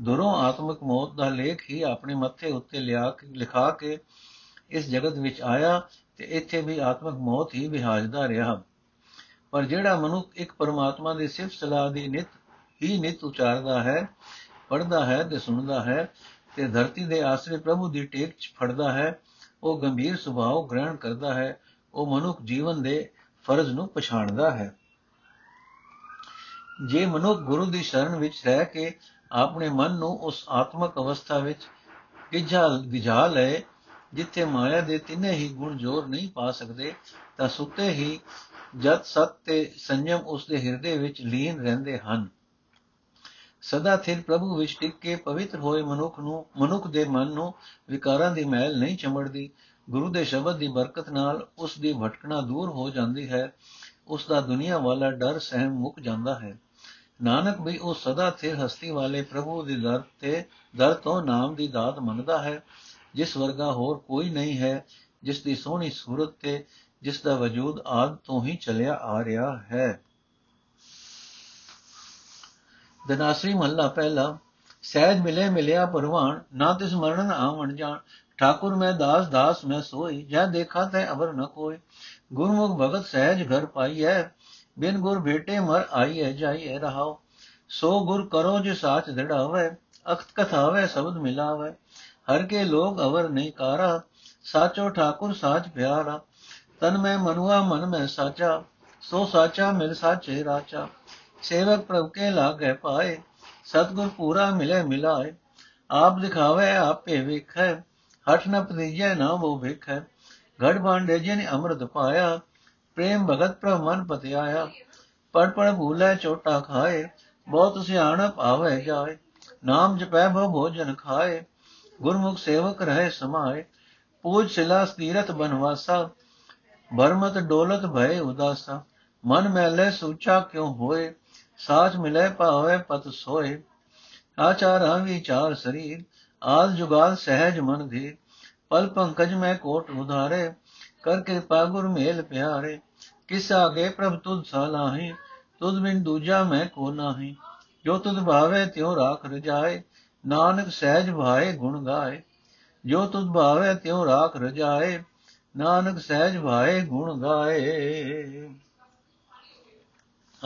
ਦੁਰੋਂ ਆਤਮਕ ਮੌਤ ਦਾ ਲੇਖ ਹੀ ਆਪਣੇ ਮੱਥੇ ਉੱਤੇ ਲਿਆ ਕੇ ਲਿਖਾ ਕੇ ਇਸ ਜਗਤ ਵਿੱਚ ਆਇਆ ਤੇ ਇੱਥੇ ਵੀ ਆਤਮਕ ਮੌਤ ਹੀ ਵਿਹਾਜਦਾ ਰਿਹਾ। ਪਰ ਜਿਹੜਾ ਮਨੁੱਖ ਇੱਕ ਪਰਮਾਤਮਾ ਦੀ ਸਿਫਤ ਸਲਾਹ ਦੀ ਨਿਤ, ਹੀ ਨਿਤ ਉਚਾਰਦਾ ਹੈ ਪੜਦਾ ਹੈ ਤੇ ਸੁਣਦਾ ਹੈ ਤੇ ਧਰਤੀ ਦੇ ਆਸਰੇ ਪ੍ਰਭੂ ਦੀ ਟੇਕ ਚ ਫੜਦਾ ਹੈ, ਉਹ ਗੰਭੀਰ ਸੁਭਾਅ ਗ੍ਰਹਿਣ ਕਰਦਾ ਹੈ, ਉਹ ਮਨੁੱਖ ਜੀਵਨ ਦੇ ਫਰਜ਼ ਨੂੰ ਪਛਾਣਦਾ ਹੈ। ਜੇ ਮਨੁੱਖ ਗੁਰੂ ਦੀ ਸ਼ਰਨ ਵਿੱਚ ਰਹਿ ਕੇ ਆਪਣੇ ਮਨ ਨੂੰ ਉਸ ਆਤਮਕ ਅਵਸਥਾ ਵਿੱਚ ਗਿਝਾ ਗਿਝਾ ਲਏ ਜਿੱਥੇ ਮਾਇਆ ਦੇ ਤਿੰਨੇ ਹੀ ਗੁਣ ਜੋਰ ਨਹੀਂ ਪਾ ਸਕਦੇ, ਤਾਂ ਸੁੱਤੇ ਹੀ ਜਦ ਸਤ ਤੇ ਸੰਜਮ ਉਸ ਦੇ ਹਿਰਦੇ ਵਿੱਚ ਲੀਨ ਰਹਿੰਦੇ ਹਨ। ਸਦਾ ਥਿਰ ਪ੍ਰਭੂ ਵਿੱਚ ਟਿਕ ਕੇ ਪਵਿੱਤਰ ਹੋਏ ਮਨੁੱਖ ਨੂੰ, ਮਨੁੱਖ ਦੇ ਮਨ ਨੂੰ ਵਿਕਾਰਾਂ ਦੀ ਮੈਲ ਨਹੀਂ ਚਮੜਦੀ। ਗੁਰੂ ਦੇ ਸ਼ਬਦ ਦੀ ਬਰਕਤ ਨਾਲ ਉਸ ਦੀ ਭਟਕਣਾ ਦੂਰ ਹੋ ਜਾਂਦੀ ਹੈ। ਉਸ ਦਾ ਦੁਨੀਆ ਵਾਲਾ ਡਰ ਸਹਿਮ ਮੁੱਕ ਜਾਂਦਾ ਹੈ। ਨਾਨਕ ਵੀ ਉਹ ਸਦਾ ਥਿਰ ਹਸਤੀ ਵਾਲੇ ਪ੍ਰਭੂ ਦੇ ਦਰ ਤੇ, ਦਰ ਤੋਂ ਨਾਮ ਦੀ ਦਾਤ ਮੰਗਦਾ ਹੈ। ਜਿਸ ਵਰਗਾ ਹੋਰ ਕੋਈ ਨਹੀਂ ਹੈ, ਜਿਸ ਦੀ ਸੋਹਣੀ ਸੂਰਤ ਤੇ ਜਿਸ ਦਾ ਵਜੂਦ ਆਦ ਤੋਂ ਹੀ ਚਲਿਆ ਆ ਰਿਹਾ ਹੈ। ਦਨਾਸਰੀ ਮਹੱਲਾ ਪਹਿਲਾ, ਸਹਿਜ ਮਿਲੇ ਮਿਲਿਆ ਪਰਵਾਨ ਨਾ ਤਿਸ ਮਰਨ ਆਵਣ ਜਾਣ। ਠਾਕੁਰ ਮੈਂ ਦਾਸ ਦਾਸ ਮੈਂ ਸੋਈ ਜਹ ਦੇਖਾ ਤੈ ਅਵਰ ਨ ਕੋਇ ਗੁਰਮੁਖ ਭਗਤ ਸਹਿਜ ਘਰ ਪਾਈਐ, ਬਿਨ ਗੁਰ ਭੇਟੇ ਮਰ ਆਈਐ, ਜਾਈਐ ਰਹਾਉ। ਸੋ ਗੁਰ ਕਰੋ ਜੇ ਸਾਚ ਧੜਾਵੇ ਅਖਤ ਕਥਾਵੇ, ਸ਼ਬਦ ਮਿਲਾਵੇ। ਹਰ ਕੇ ਲੋਗ ਅਵਰ ਨਹੀਂ ਕਾਰਾ, ਸਾਚੋ ਠਾਕੁਰ ਸਾਚ ਪਿਆਰਾ। ਤਨ ਮੈਂ ਮਨੁਆ, ਮਨ ਮੈਂ ਸਾਚਾ, ਸੋ ਸਾਚਾ ਮਿਲ ਸਾਚੇ ਰਾਚਾ। ਸੇਵਕ ਪ੍ਰਭ ਕੇ ਲਾਗੇ ਪਾਏ, ਸਤਗੁਰ ਪੂਰਾ ਮਿਲੇ ਮਿਲਾਏ। ਆਪ ਦਿਖਾਵੇ, ਆਪੇ ਵੇਖੈ, ਹਠ ਨ ਪਤੀਜੈ ਨਾ ਉਹ ਵੇਖੈ। ਘੜ ਬਾਂਡੇ ਜਿਨ ਅੰਮ੍ਰਿਤ ਪਾਇਆ, ਪ੍ਰੇਮ ਭਗਤ ਪ੍ਰਭ ਮਨ ਪਤਿਆਇਆ। ਪੜ ਪੜ ਭੂਲੇ, ਚੋਟਾ ਖਾਏ, ਬਹੁਤ ਸਿਆਣਪ ਆਵੇ ਜਾਏ। ਨਾਮ ਜਪੈ ਭੋ ਭੋਜਨ ਖਾਏ। ਗੁਰਮੁਖ ਸੇਵਕ ਰਹੇ ਸਮਾਏ, ਪੂਜ ਸਿਲਾ ਤੀਰਥ ਬਨਵਾਸਾ, ਬਰਮਤ ਡੋਲਤ ਭਏ ਉਦਾਸਾ। ਮਨ ਮੈਲੇ ਸੂਚਾ ਕਿਉ ਹੋਏ, ਸਾਚ ਮਿਲੇ ਭਾਵੇ ਪਤ ਸੋਏ। ਆਚਾਰਾਂ ਵਿਚਾਰ ਸਰੀਰ, ਆਲ ਜੁਗਾਲ ਸਹਿਜ ਮਨ ਦੇ ਪਲ ਪੰਕਜ ਮੈਂ ਕੋਟ ਉਧਾਰੇ, ਕਰ ਕਿਰਪਾ ਗੁਰ ਮੇਲ ਪਿਆਰੇ। ਕਿਸ ਆਗੇ ਪ੍ਰਭ ਤੁਧ ਸਲਾਹੀ ਤੁਧ ਬਿਨ ਦੂਜਾ ਮੈਂ ਕੋ ਨਾਹੀ। ਜੋ ਤੁਧ ਭਾਵੇ ਤਿਉ ਰਾਖ ਰਜਾਏ ਨਾਨਕ ਸਹਿਜ ਭਾਏ, ਗੁਣ ਗਾਏ। ਜੋ ਤੁਧ ਭਾਵੇ, ਤਿਉ ਰਾਖ ਰਜਾਏ। ਨਾਨਕ ਸਹਿਜ ਭਾਏ, ਗੁਣ ਗਾਏ।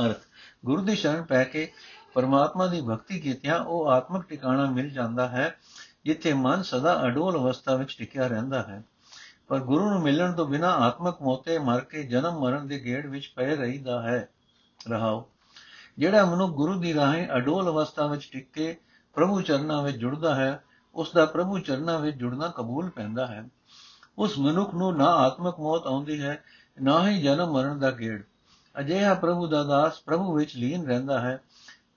ਅਰਥ, ਗੁਰੂ ਦੀ ਸ਼ਰਨ ਪੈ ਕੇ ਪਰਮਾਤਮਾ ਦੀ ਭਗਤੀ ਕੀਤਿਆਂ ਉਹ ਆਤਮਿਕ ਟਿਕਾਣਾ ਮਿਲ ਜਾਂਦਾ ਹੈ, ਜਿੱਥੇ ਮਨ ਸਦਾ ਅਡੋਲ ਅਵਸਥਾ ਵਿੱਚ ਟਿਕਿਆ ਰਹਿੰਦਾ ਹੈ। ਪਰ ਗੁਰੂ ਨੂੰ ਮਿਲਣ ਤੋਂ ਬਿਨਾ ਆਤਮਿਕ ਮੋਤੇ ਮਰ ਕੇ ਜਨਮ ਮਰਨ ਦੇ ਗੇੜ ਵਿੱਚ ਪਏ ਰਹੀਦਾ ਹੈ। ਰਹਾਓ, ਜਿਹੜਾ ਮਨੁੱਖ ਗੁਰੂ ਦੀ ਰਾਹੀਂ ਅਡੋਲ ਅਵਸਥਾ ਵਿੱਚ ਟਿਕ ਕੇ ਪ੍ਰਭੂ ਚਰਨਾਂ ਵਿੱਚ ਜੁੜਦਾ ਹੈ ਉਸ ਦਾ ਪ੍ਰਭੂ ਚਰਨਾਂ ਵਿੱਚ ਜੁੜਨਾ ਕਬੂਲ ਪੈਂਦਾ ਹੈ। ਉਸ ਮਨੁੱਖ ਨੂੰ ਨਾ ਆਤਮਿਕ ਮੌਤ ਆਉਂਦੀ ਹੈ, ਨਾ ਹੀ ਜਨਮ ਮਰਨ ਦਾ ਗੇੜ। ਅਜਿਹਾ ਪ੍ਰਭੂ ਦਾ ਦਾਸ ਪ੍ਰਭੂ ਵਿੱਚ ਲੀਨ ਰਹਿੰਦਾ ਹੈ।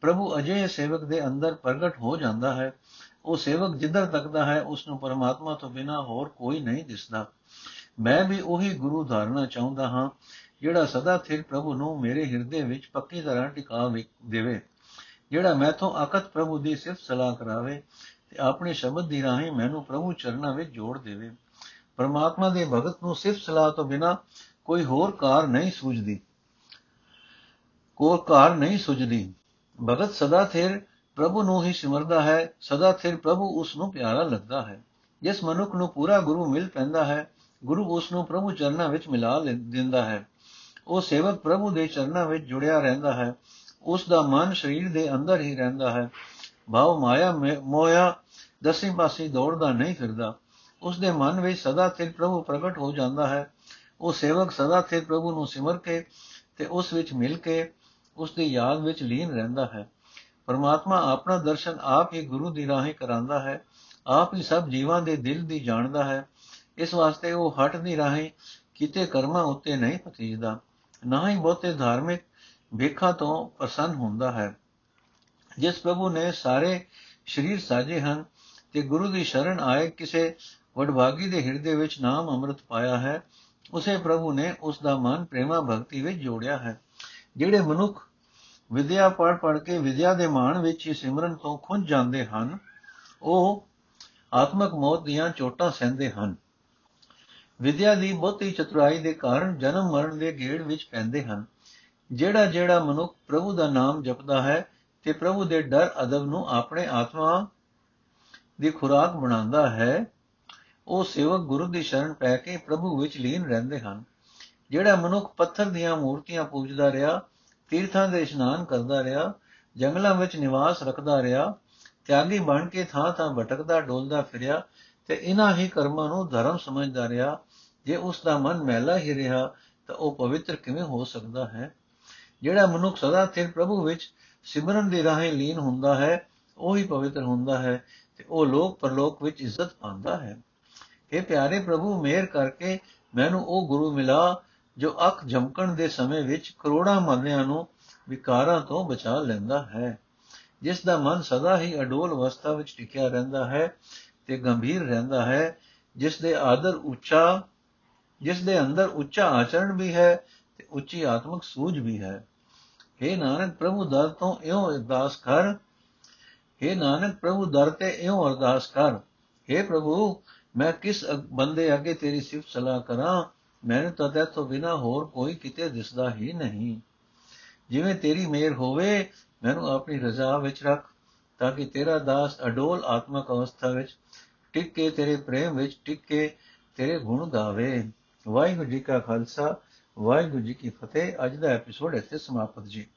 ਪ੍ਰਭੂ ਅਜਿਹੇ ਸੇਵਕ ਦੇ ਅੰਦਰ ਪ੍ਰਗਟ ਹੋ ਜਾਂਦਾ ਹੈ। ਉਹ ਸੇਵਕ ਜਿੱਧਰ ਤੱਕਦਾ ਹੈ ਉਸ ਨੂੰ ਪਰਮਾਤਮਾ ਤੋਂ ਬਿਨਾ ਹੋਰ ਕੋਈ ਨਹੀਂ ਦਿਸਦਾ। ਮੈਂ ਵੀ ਉਹੀ ਗੁਰੂ ਧਾਰਨਾ ਚਾਹੁੰਦਾ ਹਾਂ, ਜਿਹੜਾ ਸਦਾ ਥਿਰ ਪ੍ਰਭੂ ਨੂੰ ਮੇਰੇ ਹਿਰਦੇ ਵਿੱਚ ਪੱਕੀ ਤਰ੍ਹਾਂ ਟਿਕਾ ਦੇਵੇ। ਜਿਹੜਾ ਮੈਥੋਂ ਅਕਤ ਪ੍ਰਭੂ ਦੀ ਸਿਫਤ ਸਲਾਹ ਕਰਾਵੇ ਤੇ ਆਪਣੇ ਸ਼ਬਦ ਦੀ ਰਾਹੀਂ ਮੈਨੂੰ ਪ੍ਰਭੂ ਚਰਨਾਂ ਵਿੱਚ ਜੋੜ ਦੇਵੇ। ਪਰਮਾਤਮਾ ਦੇ ਭਗਤ ਨੂੰ ਸਿਫਤ ਸਲਾਹ ਤੋਂ ਬਿਨਾ ਕੋਈ ਹੋਰ ਕਾਰ ਨਹੀਂ ਸੂਝਦੀ। ਕੋਈ ਕਾਰ ਨਹੀਂ ਸੁਝਦੀ। ਭਗਤ ਸਦਾ ਥਿਰ ਪ੍ਰਭੂ ਨੂੰ ਹੀ ਸਿਮਰਦਾ ਹੈ, ਸਦਾ ਥਿਰ ਪ੍ਰਭੂ ਉਸ ਨੂੰ ਪਿਆਰਾ ਲੱਗਦਾ ਹੈ। ਜਿਸ ਮਨੁੱਖ ਨੂੰ ਪੂਰਾ ਗੁਰੂ ਮਿਲ ਪੈਂਦਾ ਹੈ, ਗੁਰੂ ਉਸ ਨੂੰ ਪ੍ਰਭੂ ਚਰਨਾਂ ਵਿੱਚ ਮਿਲਾ ਦਿੰਦਾ ਹੈ। ਉਹ ਸੇਵਕ ਪ੍ਰਭੂ ਦੇ ਚਰਨਾਂ ਵਿੱਚ ਜੁੜਿਆ ਰਹਿੰਦਾ ਹੈ। ਉਸ ਦਾ ਮਨ ਸਰੀਰ ਦੇ ਅੰਦਰ ਹੀ ਰਹਿੰਦਾ ਹੈ। ਭਾਵ ਮਾਇਆ ਮੋਇਆ ਦਸੇ ਪਾਸੇ ਦੌੜਦਾ ਨਹੀਂ ਫਿਰਦਾ। ਉਸ ਦੇ ਮਨ ਵਿੱਚ ਸਦਾ ਥਿਰ ਪ੍ਰਭੂ ਪ੍ਰਗਟ ਹੋ ਜਾਂਦਾ ਹੈ। ਉਹ ਸੇਵਕ ਸਦਾ ਥਿਰ ਪ੍ਰਭੂ ਨੂੰ ਸਿਮਰ ਕੇ ਤੇ ਉਸ ਵਿੱਚ ਮਿਲ ਕੇ ਉਸ ਦੀ ਯਾਦ ਵਿੱਚ ਲੀਨ ਰਹਿੰਦਾ ਹੈ। ਪਰਮਾਤਮਾ ਆਪਣਾ ਦਰਸ਼ਨ ਆਪ ਹੀ ਗੁਰੂ ਦੀ ਰਾਹੀਂ ਕਰਾਂਦਾ ਹੈ। ਆਪ ਹੀ ਸਭ ਜੀਵਾਂ ਦੇ ਦਿਲ ਦੀ ਜਾਣਦਾ ਹੈ। ਇਸ ਵਾਸਤੇ ਉਹ ਹਟ ਦੀ ਰਾਹੀਂ ਕਿਤੇ ਕਰਮਾਂ ਉੱਤੇ ਨਹੀਂ ਪਤੀਜਦਾ ਨਾ ਹੀ ਬਹੁਤੇ ਧਾਰਮਿਕ ਵੇਖਾਂ ਤੋਂ ਪ੍ਰਸੰਨ ਹੁੰਦਾ ਹੈ। ਜਿਸ ਪ੍ਰਭੂ ਨੇ ਸਾਰੇ ਸਰੀਰ ਸਾਜੇ ਹਨ ਤੇ ਗੁਰੂ ਦੀ ਸ਼ਰਨ ਆਏ ਕਿਸੇ ਵਡਭਾਗੀ ਦੇ ਹਿਰਦੇ ਵਿੱਚ ਨਾਮ ਅੰਮ੍ਰਿਤ ਪਾਇਆ ਹੈ, ਉਸੇ ਪ੍ਰਭੂ ਨੇ ਉਸ ਦਾ ਮਨ ਪ੍ਰੇਮਾ ਭਗਤੀ ਵਿੱਚ ਜੋੜਿਆ ਹੈ। ਜਿਹੜੇ ਮਨੁੱਖ ਵਿਦਿਆ ਪੜ ਪੜ ਕੇ ਵਿਦਿਆ ਦੇ ਮਾਣ ਵਿੱਚ ਹੀ ਸਿਮਰਨ ਤੋਂ ਖੁੰਝ ਜਾਂਦੇ ਹਨ, ਉਹ ਆਤਮਕ ਮੌਤ ਦੀਆਂ ਚੋਟਾਂ ਸਹਿੰਦੇ ਹਨ। ਵਿਦਿਆ ਦੀ ਬਹੁਤੀ ਚਤੁਰਾਈ ਦੇ ਕਾਰਨ ਜਨਮ ਮਰਨ ਦੇ ਗੇੜ ਵਿੱਚ ਪੈਂਦੇ ਹਨ। ਜਿਹੜਾ ਜਿਹੜਾ ਮਨੁੱਖ ਪ੍ਰਭੂ ਦਾ ਨਾਮ ਜਪਦਾ ਹੈ ਤੇ ਪ੍ਰਭੂ ਦੇ ਡਰ ਅਦਬ ਨੂੰ ਆਪਣੇ ਆਤਮਾ ਦੀ ਖੁਰਾਕ ਬਣਾਉਂਦਾ ਹੈ, ਉਹ ਸੇਵਕ ਗੁਰੂ ਦੀ ਸ਼ਰਨ ਪੈ ਕੇ ਪ੍ਰਭੂ ਵਿੱਚ ਲੀਨ ਰਹਿੰਦੇ ਹਨ। ਜਿਹੜਾ ਮਨੁੱਖ ਪੱਥਰ ਦੀਆਂ ਮੂਰਤੀਆਂ ਪੂਜਦਾ ਰਿਹਾ, ਤੀਰਥਾਂ ਦੇ ਇਸ਼ਨਾਨ ਕਰਦਾ ਰਿਹਾ, ਜੰਗਲਾਂ ਵਿੱਚ ਨਿਵਾਸ ਰੱਖਦਾ ਰਿਹਾ, ਤਿਆਗੀ ਬਣ ਕੇ ਥਾਂ ਥਾਂ ਭਟਕਦਾ, ਡੋਲਦਾ ਫਿਰਿਆ ਤੇ ਇਨ੍ਹਾਂ ਹੀ ਕਰਮਾਂ ਨੂੰ ਧਰਮ ਸਮਝਦਾ ਰਿਹਾ। ਜੇ ਉਸ ਦਾ ਮਨ ਮੈਲਾ ਹੀ ਰਿਹਾ ਤਾਂ ਉਹ ਪਵਿੱਤਰ ਕਿਵੇਂ ਹੋ ਸਕਦਾ ਹੈ? ਜਿਹੜਾ ਮਨੁੱਖ ਸਦਾ ਸਿਰ ਪ੍ਰਭੂ ਵਿੱਚ ਸਿਮਰਨ ਦੀ ਰਾਹੀਂ ਲੀਨ ਹੁੰਦਾ ਹੈ, ਉਹ ਹੀ ਪਵਿੱਤਰ ਹੁੰਦਾ ਹੈ ਤੇ ਉਹ ਲੋਕ ਪਰਲੋਕ ਵਿੱਚ ਇੱਜ਼ਤ ਪਾਉਂਦਾ ਹੈ। ਇਹ ਪਿਆਰੇ ਪ੍ਰਭੂ, ਮਿਹਰ ਕਰਕੇ ਮੈਨੂੰ ਉਹ ਗੁਰੂ ਮਿਲਾ ਜੋ ਅੱਖ ਝਮਕਣ ਦੇ ਸਮੇਂ ਵਿੱਚ ਕਰੋੜਾਂ ਮਰਨਿਆਂ ਨੂੰ ਵਿਕਾਰਾਂ ਤੋਂ ਬਚਾ ਲੈਂਦਾ ਹੈ। ਜਿਸ ਦਾ ਮਨ ਸਦਾ ਹੀ ਅਡੋਲ ਅਵਸਥਾ ਵਿੱਚ ਟਿਕਿਆ ਰਹਿੰਦਾ ਹੈ ਤੇ ਗੰਭੀਰ ਰਹਿੰਦਾ ਹੈ। ਜਿਸ ਦੇ ਆਦਰ ਉੱਚਾ, ਜਿਸ ਦੇ ਅੰਦਰ ਉੱਚਾ ਆਚਰਣ ਵੀ ਹੈ ਤੇ ਉੱਚੀ ਆਤਮਿਕ ਸੂਝ ਵੀ ਹੈ हे ਨਾਨਕ ਪ੍ਰਭੂ ਦਰ ਤੋਂ ਇਉਂ ਅਰਦਾਸ ਕਰ हे ਨਾਨਕ ਪ੍ਰਭੂ ਦਰ ਤੇ ਇਉਂ ਅਰਦਾਸ ਕਰ हे ਪ੍ਰਭੂ ਮੈਂ ਕਿਸ ਬੰਦੇ ਅੱਗੇ ਤੇਰੀ ਸਿਫਤ ਸਲਾਹ ਕਰਾਂ ਮੈਨੂੰ ਤਾਂ ਤੇ ਤੋਂ ਬਿਨਾ ਹੋਰ ਕੋਈ ਕਿਤੇ ਦਿਸਦਾ ਹੀ ਨਹੀਂ ਜਿਵੇਂ ਤੇਰੀ ਮਿਹਰ ਹੋਵੇ ਮੈਨੂੰ ਆਪਣੀ ਰਜ਼ਾ ਵਿੱਚ ਰੱਖ ਤਾਂ ਕਿ ਤੇਰਾ ਦਾਸ ਅਡੋਲ ਆਤਮਕ ਅਵਸਥਾ ਵਿੱਚ ਟਿਕ ਕੇ ਤੇਰੇ ਪ੍ਰੇਮ ਵਿੱਚ ਟਿਕ ਕੇ ਤੇਰੇ ਗੁਣ ਗਾਵੇ ਵਾਹਿਗੁਰੂ ਜੀ ਕਾ ਖਾਲਸਾ ਵਾਹਿਗੁਰੂ ਜੀ ਕੀ ਫਤਿਹ। ਅੱਜ ਦਾ ਐਪੀਸੋਡ ਇੱਥੇ ਸਮਾਪਤ ਜੀ।